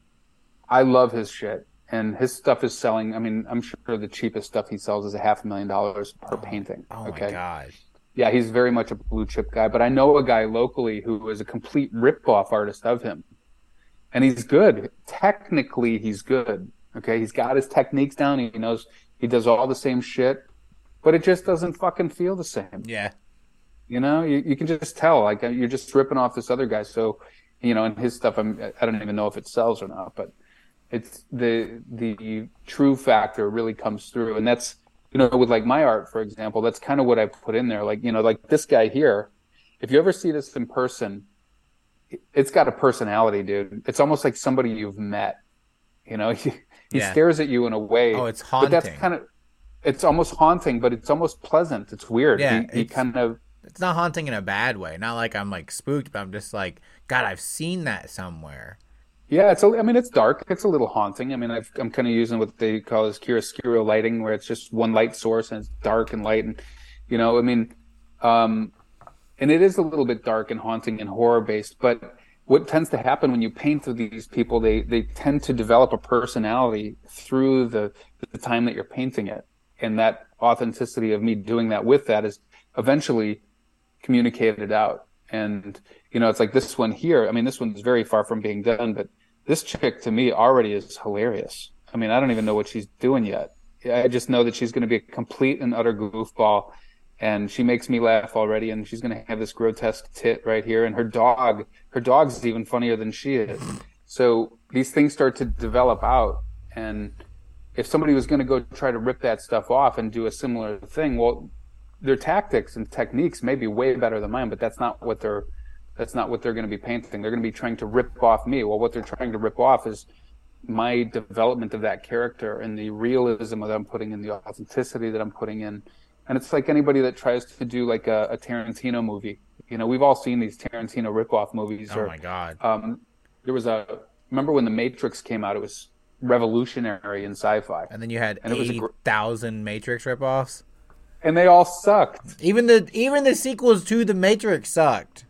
I love his shit, and his stuff is selling. I mean, I'm sure the cheapest stuff he sells is a half a million dollars per painting. Oh okay? my god! Yeah, he's very much a blue chip guy. But I know a guy locally who is a complete rip off artist of him, and he's good. Technically, he's good. Okay, he's got his techniques down. He knows he does all the same shit, but it just doesn't fucking feel the same. Yeah. You know, you, you can just tell like uh, you're just ripping off this other guy. So, you know, and his stuff, I'm, I don't even know if it sells or not, but it's the the true factor really comes through, and that's you know with like my art, for example, that's kind of what I put in there. Like you know, like this guy here, if you ever see this in person, it's got a personality, dude. It's almost like somebody you've met. You know, <laughs> he, he yeah. stares at you in a way. Oh, it's haunting. But that's kind of it's almost haunting, but it's almost pleasant. It's weird. Yeah, he, he kind of it's not haunting in a bad way. Not like I'm like spooked, but I'm just like, God, I've seen that somewhere. Yeah, it's. A, I mean, it's dark. It's a little haunting. I mean, i am kind of using what they call as chiaroscuro lighting, where it's just one light source and it's dark and light, and you know, I mean, um, and it is a little bit dark and haunting and horror based. But what tends to happen when you paint with these people, they they tend to develop a personality through the the time that you're painting it, and that authenticity of me doing that with that is eventually communicated out. And, you know, it's like this one here. I mean, this one's very far from being done, but this chick to me already is hilarious. I mean, I don't even know what she's doing yet. I just know that she's going to be a complete and utter goofball. And she makes me laugh already. And she's going to have this grotesque tit right here. And her dog, her dog's even funnier than she is. So these things start to develop out. And if somebody was going to go try to rip that stuff off and do a similar thing, well, their tactics and techniques may be way better than mine, but that's not what they're that's not what they're going to be painting. They're going to be trying to rip off me. Well, what they're trying to rip off is my development of that character and the realism that I'm putting in, the authenticity that I'm putting in. And it's like anybody that tries to do like a, a Tarantino movie. You know, we've all seen these Tarantino rip-off movies. Oh or, my god! Um, there was a remember when The Matrix came out? It was revolutionary in sci-fi. And then you had eight thousand gr- Matrix rip-offs and they all sucked. Even the even the sequels to The Matrix sucked.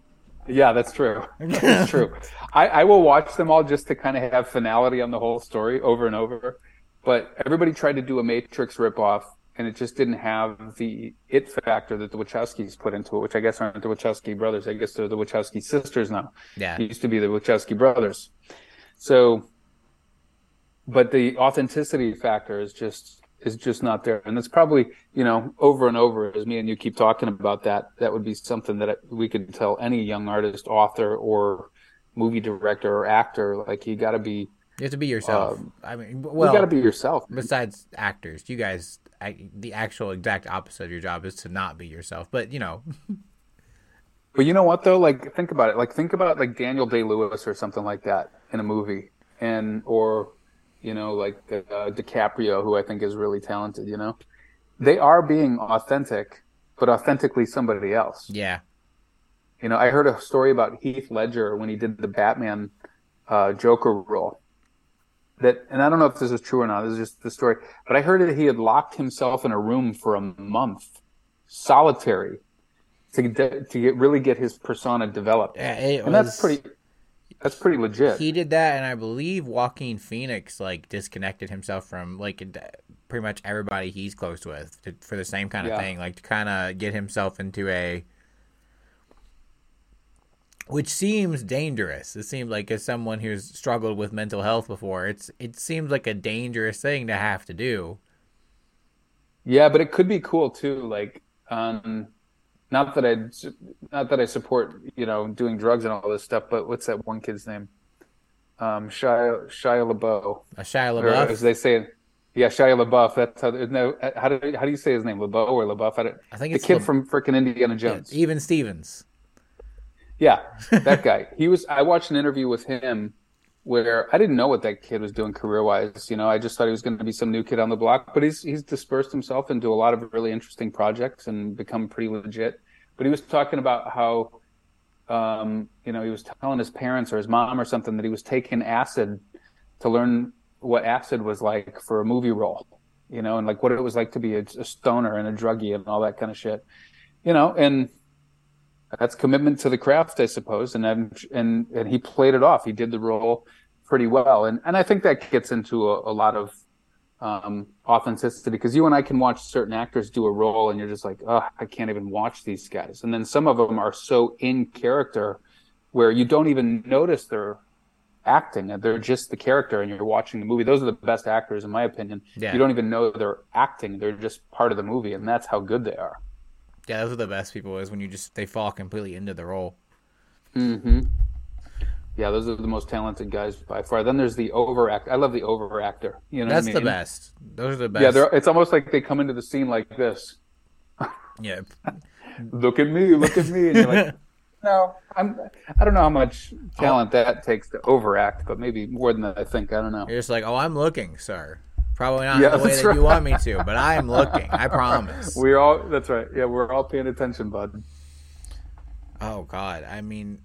Yeah, that's true. <laughs> That's true. <laughs> I, I will watch them all just to kind of have finality on the whole story over and over. But everybody tried to do a Matrix ripoff, and it just didn't have the it factor that the Wachowskis put into it, which I guess aren't the Wachowski brothers. I guess they're the Wachowski sisters now. Yeah. It used to be the Wachowski brothers. So, but the authenticity factor is just is just not there, and it's probably you know over and over as me and you keep talking about that. That would be something that we could tell any young artist, author, or movie director or actor like you got to be. You have to be yourself. Um, I mean, well, you got to be yourself. Besides actors, you guys, the actual exact opposite of your job is to not be yourself. But you know. <laughs> But you know what though? Like think about it. Like think about like Daniel Day Lewis or something like that in a movie, and or you know, like uh, DiCaprio, who I think is really talented, you know, they are being authentic, but authentically somebody else. Yeah. You know, I heard a story about Heath Ledger when he did the Batman uh, Joker role. That, and I don't know if this is true or not. This is just the story, but I heard that he had locked himself in a room for a month, solitary, to get, to get really get his persona developed. Yeah, and was... that's pretty that's pretty legit. He did that, and I believe Joaquin Phoenix like disconnected himself from like pretty much everybody he's close with to, for the same kind of yeah. thing, like to kind of get himself into a, which seems dangerous. It seems like as someone who's struggled with mental health before, it's it seems like a dangerous thing to have to do. Yeah, but it could be cool too. Like, um, not that I, not that I support you know doing drugs and all this stuff, but what's that one kid's name? Um, Shia Shia LaBeouf. A Shia LaBeouf, as they say. Yeah, Shia LaBeouf. That's how. No, how do how do you say his name? LaBeouf or LaBeouf? I, I think the kid La- from freaking Indiana Jones. Yeah, even Stevens. Yeah, that <laughs> guy. he was. I watched an interview with him where I didn't know what that kid was doing career wise. You know, I just thought he was going to be some new kid on the block, but he's he's dispersed himself into a lot of really interesting projects and become pretty legit. But he was talking about how, um, you know, he was telling his parents or his mom or something that he was taking acid to learn what acid was like for a movie role, you know, and like what it was like to be a, a stoner and a druggie and all that kind of shit, you know, and that's commitment to the craft, I suppose. And and and he played it off. He did the role pretty well, and and I think that gets into a, a lot of um, authenticity because you and I can watch certain actors do a role, and you're just like, oh, I can't even watch these guys. And then some of them are so in character where you don't even notice they're acting they're just the character and you're watching the movie those are the best actors in my opinion yeah. you don't even know they're acting they're just part of the movie and that's how good they are yeah, those are the best people. Is when you just they fall completely into the role. Hmm. Yeah, those are the most talented guys by far. Then there's the overact. I love the overactor. You know, that's I mean? the best. Those are the best. Yeah, it's almost like they come into the scene like this. Yeah. <laughs> look at me, look at me, and you're like, <laughs> no, I'm. I don't know how much talent oh. that takes to overact, but maybe more than I think. I don't know. You're just like, oh, I'm looking, sir. Probably not yeah, the way that right. you want me to, but I am looking. I <laughs> promise. We're all that's right. Yeah, we're all paying attention, bud. Oh God, I mean,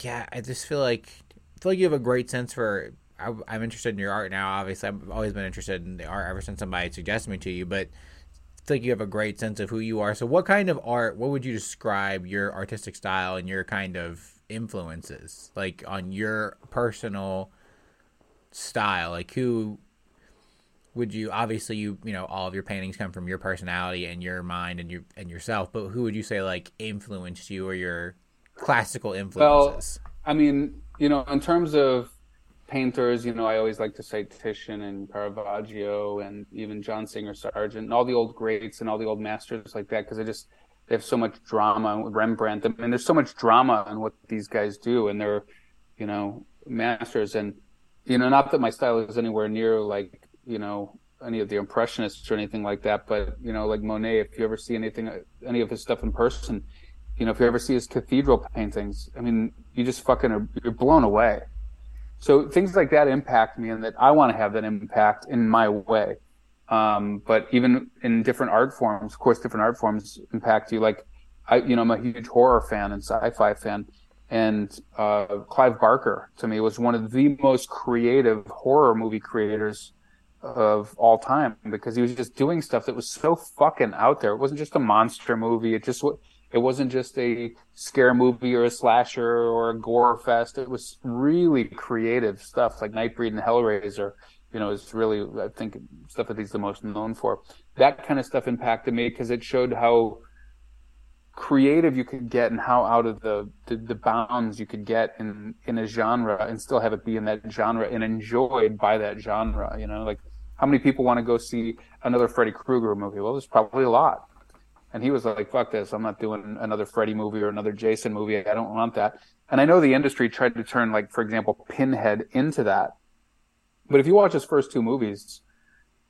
yeah, I just feel like I feel like you have a great sense for. I, am interested in your art now. Obviously, I've always been interested in the art ever since somebody suggested me to you. But I feel like you have a great sense of who you are. So, what kind of art? What would you describe your artistic style and your kind of influences, like on your personal style? Like who would you obviously you you know all of your paintings come from your personality and your mind and your and yourself but who would you say like influenced you or your classical influences? Well i mean you know in terms of painters you know i always like to say titian and caravaggio and even john singer sargent and all the old greats and all the old masters like that because they just they have so much drama rembrandt. I mean there's so much drama in what these guys do and they're you know masters. And you know not that my style is anywhere near like you know any of the impressionists or anything like that but you know like monet if you ever see anything any of his stuff in person you know if you ever see his cathedral paintings i mean you just fucking are you're blown away. So things like that impact me and that i want to have that impact in my way. Um, but even in different art forms of course different art forms impact you. Like i you know i'm a huge horror fan and sci-fi fan. And uh, clive barker to me was one of the most creative horror movie creators of all time because he was just doing stuff that was so fucking out there. It wasn't just a monster movie. It just it wasn't just a scare movie or a slasher or a gore fest. It was really creative stuff like Nightbreed and Hellraiser. You know, is really I think stuff that he's the most known for. That kind of stuff impacted me because it showed how creative you could get and how out of the, the, the bounds you could get in in a genre and still have it be in that genre and enjoyed by that genre you know? Like how many people want to go see another Freddy Krueger movie? Well there's probably a lot. And he was like fuck this I'm not doing another Freddy movie or another Jason movie I don't want that. And I know the industry tried to turn like for example Pinhead into that. But if you watch his first two movies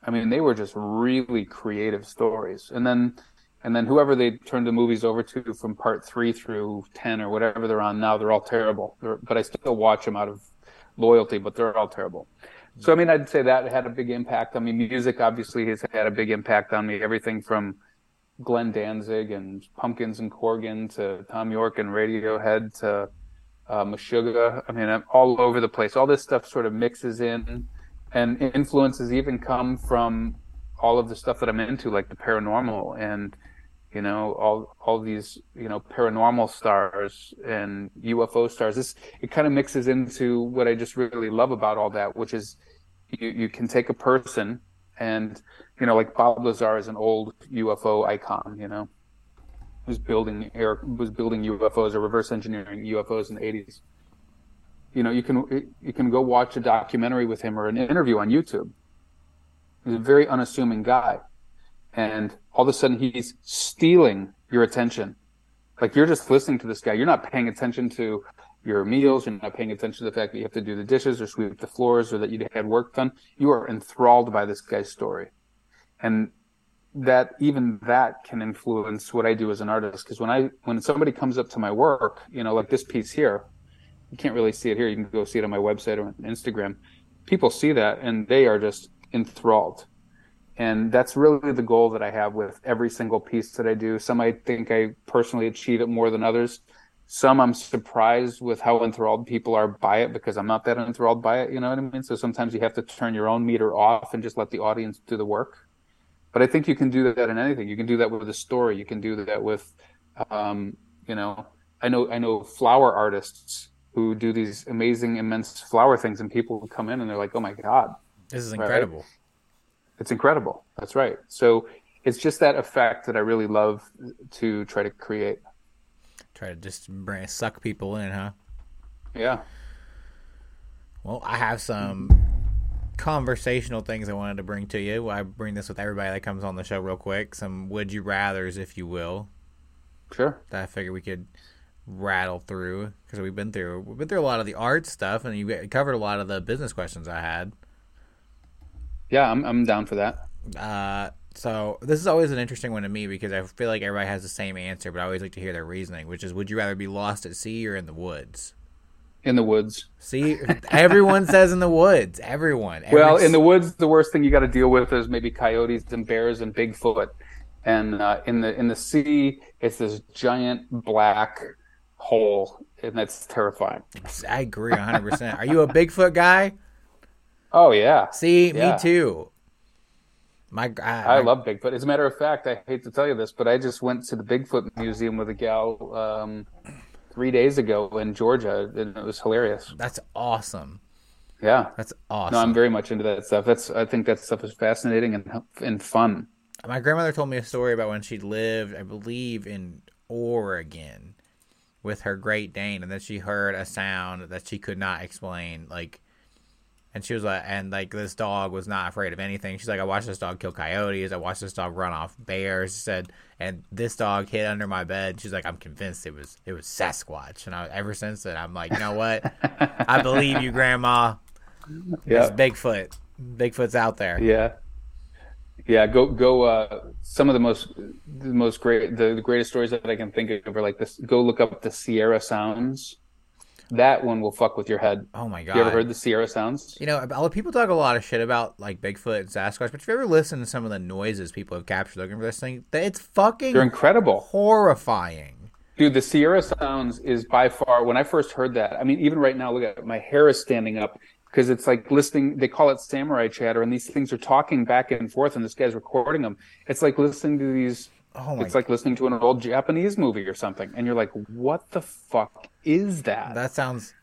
I mean they were just really creative stories. And then and then whoever they turn the movies over to from part three through 10 or whatever they're on now they're all terrible. They're, but i still watch them out of loyalty but they're all terrible. So i mean i'd say that had a big impact on me. Music obviously has had a big impact on me. Everything from glenn danzig and pumpkins and corgan to Thom yorke and radiohead to uh, Meshuggah. I mean, I'm all over the place. All this stuff sort of mixes in, and influences even come from all of the stuff that I'm into, like the paranormal. And you know all all these you know paranormal stars and UFO stars. This it kind of mixes into what I just really love about all that, which is you you can take a person and you know like Bob Lazar is an old UFO icon, you know, who's building air was building UFOs or reverse engineering UFOs in the 80s. You know, you can you can go watch a documentary with him or an interview on YouTube. He's a very unassuming guy and all of a sudden he's stealing your attention. Like you're just listening to this guy. You're not paying attention to your meals. You're not paying attention to the fact that you have to do the dishes or sweep the floors or that you had work done. You are enthralled by this guy's story. And that even that can influence what I do as an artist. Cause when I, when somebody comes up to my work, you know, like this piece here, you can't really see it here. You can go see it on my website or on Instagram. People see that and they are just enthralled and that's really the goal that I have with every single piece that I do. Some I think I personally achieve it more than others. Some I'm surprised with how enthralled people are by it because I'm not that enthralled by it. You know what I mean? So sometimes you have to turn your own meter off and just let the audience do the work. But I think you can do that in anything. You can do that with a story. You can do that with, um, you know, I know I know flower artists who do these amazing, immense flower things, and people come in and they're like, "Oh my god, this is incredible." Right? It's incredible. That's right. So it's just that effect that I really love to try to create. Try to just bring suck people in, huh? Yeah. Well, I have some conversational things I wanted to bring to you. I bring this with everybody that comes on the show real quick. Some would you rather's, if you will. Sure. That I figure we could rattle through because we've been through we've been through a lot of the art stuff and you covered a lot of the business questions I had. Yeah, I'm I'm down for that. Uh, so this is always an interesting one to me because I feel like everybody has the same answer, but I always like to hear their reasoning, which is: Would you rather be lost at sea or in the woods? In the woods. See, everyone <laughs> says in the woods. Everyone. Every... Well, in the woods, the worst thing you got to deal with is maybe coyotes and bears and Bigfoot, and uh, in the in the sea, it's this giant black hole, and that's terrifying. I agree 100. percent Are you a Bigfoot guy? Oh yeah. See, yeah. me too. My I, I, love Bigfoot. As a matter of fact, I hate to tell you this, but I just went to the Bigfoot Museum with a gal um, three days ago in Georgia, and it was hilarious. That's awesome. Yeah, that's awesome. No, I'm very much into that stuff. That's I think that stuff is fascinating and and fun. My grandmother told me a story about when she lived, I believe, in Oregon with her Great Dane, and then she heard a sound that she could not explain, like and she was like, and like this dog was not afraid of anything. She's like, I watched this dog kill coyotes. I watched this dog run off bears. She said, and this dog hid under my bed. She's like, I'm convinced it was it was Sasquatch. And I, ever since then, I'm like, you know what? <laughs> I believe you, Grandma. Yeah, Bigfoot. Bigfoot's out there. Yeah, yeah. Go go. Uh, some of the most the most great the, the greatest stories that I can think of are like this. Go look up the Sierra Sounds that one will fuck with your head. Oh my god! You ever heard the Sierra sounds? You know, people talk a lot of shit about like Bigfoot and Sasquatch, but if you ever listen to some of the noises people have captured looking for this thing, it's fucking they're incredible, horrifying. Dude, the Sierra sounds is by far when I first heard that. I mean, even right now, look at it, my hair is standing up because it's like listening. They call it samurai chatter, and these things are talking back and forth, and this guy's recording them. It's like listening to these Oh my It's like listening to an old Japanese movie or something, and you're like, "What the fuck is that?" that sounds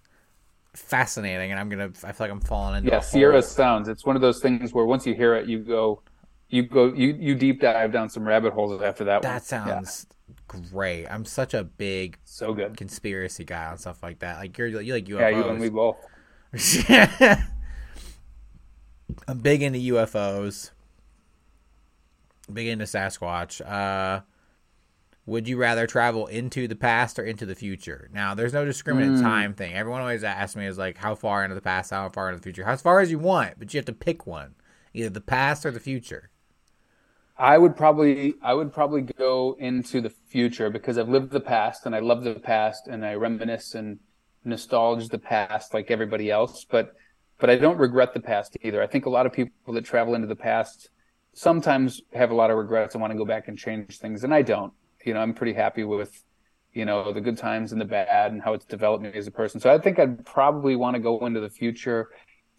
fascinating, and I'm gonna. I feel like I'm falling into. yeah, Sierra sounds. It's one of those things where once you hear it, you go, you go, you you deep dive down some rabbit holes after that. one. That sounds great. I'm such a big so good. conspiracy guy on stuff like that. Like you're, you like UFOs. Yeah, you and me both. <laughs> I'm big into UFOs. Big into Sasquatch. Uh, would you rather travel into the past or into the future? Now, there's no discriminate time thing. Everyone always asks me is like, how far into the past, how far into the future? How far as you want, but you have to pick one, either the past or the future. I would probably I would probably go into the future because I've lived the past and I love the past and I reminisce and nostalgia the past like everybody else, but but I don't regret the past either. I think a lot of people that travel into the past sometimes have a lot of regrets and want to go back and change things, and I don't. You know, I'm pretty happy with you know the good times and the bad and how it's developed me as a person. So I think I'd probably want to go into the future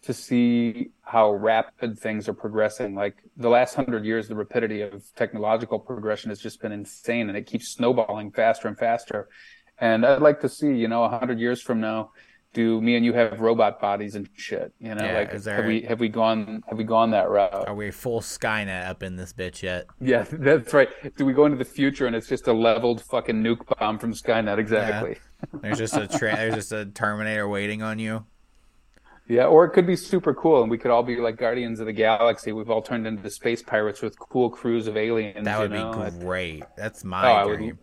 to see how rapid things are progressing. Like the last hundred years, the rapidity of technological progression has just been insane, and it keeps snowballing faster and faster. And I'd like to see, you know, a hundred years from now, do me and you have robot bodies and shit? You know, Yeah, like there- have we have we gone have we gone that route? Are we full Skynet up in this bitch yet? Yeah, <laughs> that's right. Do we go into the future and it's just a leveled fucking nuke bomb from Skynet? Exactly. <laughs> There's just a tra- there's just a Terminator waiting on you. Yeah, or it could be super cool, and we could all be like Guardians of the Galaxy. We've all turned into space pirates with cool crews of aliens. That would you know? be great. That's Oh, my would-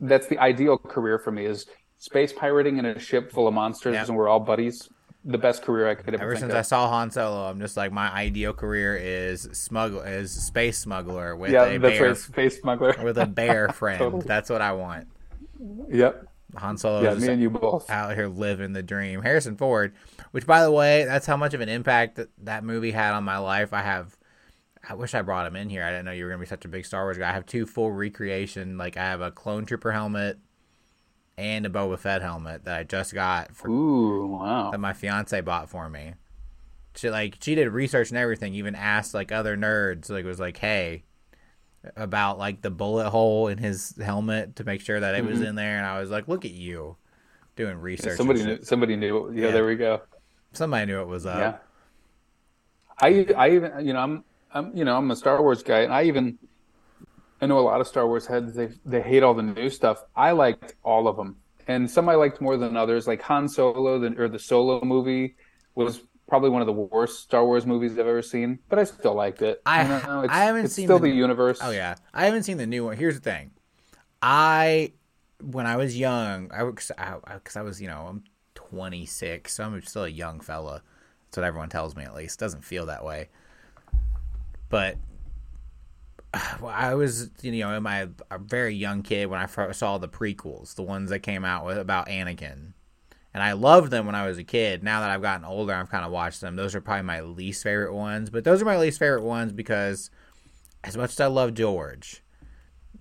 That's the ideal career for me: is space pirating in a ship full of monsters, Yeah. and we're all buddies. The best career I could ever, Ever since of. I saw Han Solo, I'm just like my ideal career is smuggle is space smuggler with yeah, a that's bear right, <laughs> space smuggler. <laughs> with a bear <laughs> friend. Totally. That's what I want. yep. Han Solo Yeah, is me and you both. out here living the dream. Harrison Ford, which by the way, that's how much of an impact that that movie had on my life. I have. I wish I brought him in here. I didn't know you were gonna be such a big Star Wars guy. I have two full recreation. Like I have a Clone Trooper helmet and a Boba Fett helmet that I just got for Ooh, wow. that my fiance bought for me. She like she did research and everything. Even asked like other nerds. Like was like, hey, about like the bullet hole in his helmet to make sure that it was mm-hmm. in there. And I was like, look at you doing research. Somebody knew. Somebody knew. Yeah, Yeah. there we go. Somebody knew it was up. Yeah. I I even you know I'm I'm you know I'm a Star Wars guy and I even I know a lot of Star Wars heads they they hate all the new stuff. I liked all of them, and some I liked more than others. Like Han Solo, the, or the Solo movie was probably one of the worst Star Wars movies I've ever seen, but I still liked it. I- You know, it's, I haven't it's seen still the- the universe. Oh yeah, I haven't seen the new one. Here's the thing, I when I was young, I because I, I was you know I'm 26, so I'm still a young fella. That's what everyone tells me at least. Doesn't feel that way, but. <sighs> well, I was, you know, in my a very young kid when I first saw the prequels, the ones that came out with about Anakin, and I loved them when I was a kid. Now that I've gotten older, I've kind of watched them. Those are probably my least favorite ones, but those are my least favorite ones because, as much as I love George,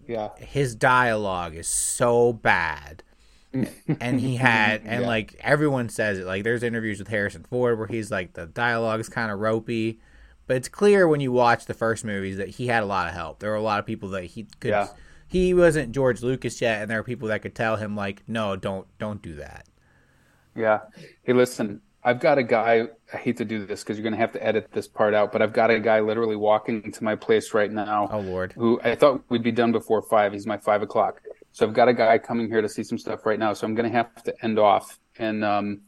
Yeah. his dialogue is so bad. and he <laughs> had and Yeah. like everyone says it like there's interviews with harrison ford where he's like the dialogue's kind of ropey but it's clear when you watch the first movies that he had a lot of help there were a lot of people that he could Yeah. he wasn't george lucas yet and there were people that could tell him like no don't don't do that Yeah. Hey, listen, I've got a guy. I hate to do this because you're going to have to edit this part out, but I've got a guy literally walking to my place right now. oh lord Who I thought we'd be done before five. He's my five o'clock. So I've got a guy coming here to see some stuff right now. So I'm going to have to end off. And um,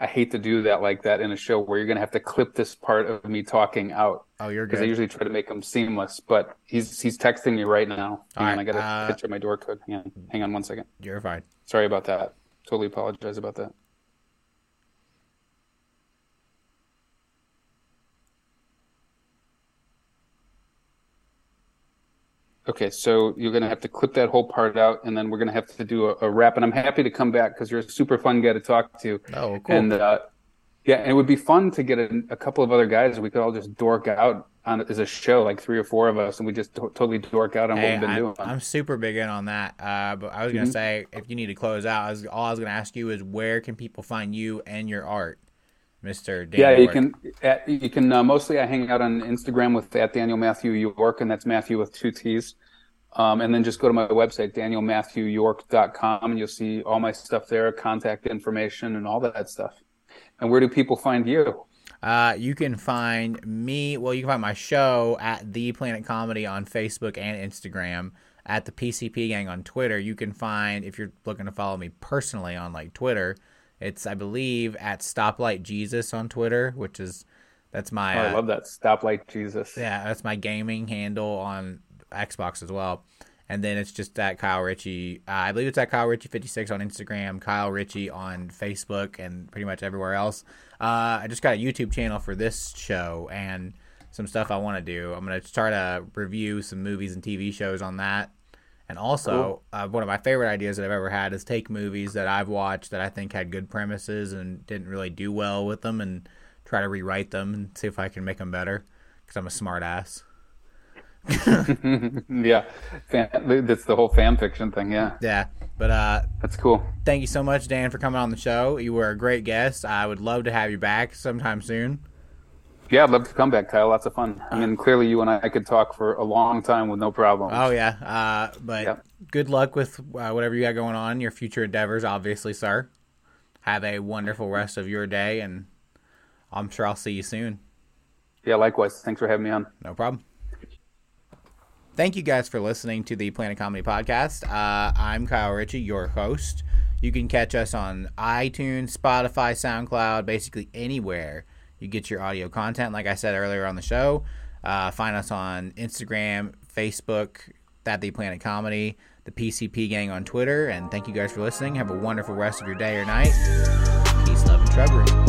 I hate to do that like that in a show where you're going to have to clip this part of me talking out oh you're because I usually try to make them seamless. But he's he's texting me right now. Hang right, I got to uh, picture my door code. Hang on, hang on one second. you're fine Sorry about that. Totally apologize about that. Okay, so you're gonna have to clip that whole part out, and then we're gonna have to do a, a wrap. And I'm happy to come back because you're a super fun guy to talk to. oh cool And uh, yeah, and it would be fun to get a, a couple of other guys, we could all just dork out on as a show, like three or four of us, and we just to- totally dork out on what we've been I'm, doing. I'm super big in on that. Uh, but I was gonna Mhm. say, if you need to close out, I was, all I was gonna ask you is where can people find you and your art, Mister? Yeah, you can. At, you can uh, mostly. I hang out on Instagram with at Daniel Matthew York, and that's Matthew with two T's. Um, and then just go to my website, danielmatthewyork.com, and you'll see all my stuff there, contact information, and all that stuff. And where do people find you? Uh, you can find me. Well, you can find my show at the Planet Comedy on Facebook and Instagram. At the PCP Gang on Twitter. You can find if you're looking to follow me personally on like Twitter. It's I believe at Stoplight Jesus on Twitter, which is that's my. Oh, I uh, love that Stoplight Jesus. Yeah, that's my gaming handle on Xbox as well. And then it's just at Kyle Ritchie. Uh, I believe it's at Kyle Ritchie fifty six on Instagram, Kyle Ritchie on Facebook, and pretty much everywhere else. Uh, I just got a YouTube channel for this show and some stuff I want to do. I'm gonna try to review some movies and TV shows on that. And also, cool. uh, one of my favorite ideas that I've ever had is take movies that I've watched that I think had good premises and didn't really do well with them, and try to rewrite them and see if I can make them better. Because I'm a smart ass. <laughs> yeah, fan, that's the whole fan fiction thing. Yeah, yeah. But uh, that's cool. Thank you so much, Dan, for coming on the show. You were a great guest. I would love to have you back sometime soon. Yeah, I'd love to come back, Kyle. Lots of fun. I mean, clearly you and I could talk for a long time with no problem. Oh yeah, uh, but yeah. good luck with uh, whatever you got going on, your future endeavors. Obviously, sir. Have a wonderful rest of your day, and I'm sure I'll see you soon. Yeah, likewise. Thanks for having me on. No problem. Thank you guys for listening to the Planet Comedy Podcast. Uh, I'm Kyle Ritchie, your host. You can catch us on iTunes, Spotify, SoundCloud, basically anywhere you get your audio content. Like I said earlier on the show, uh, find us on Instagram, Facebook, that the Planet Comedy, the PCP Gang on Twitter, and thank you guys for listening. Have a wonderful rest of your day or night. Peace, love, and shrubbery.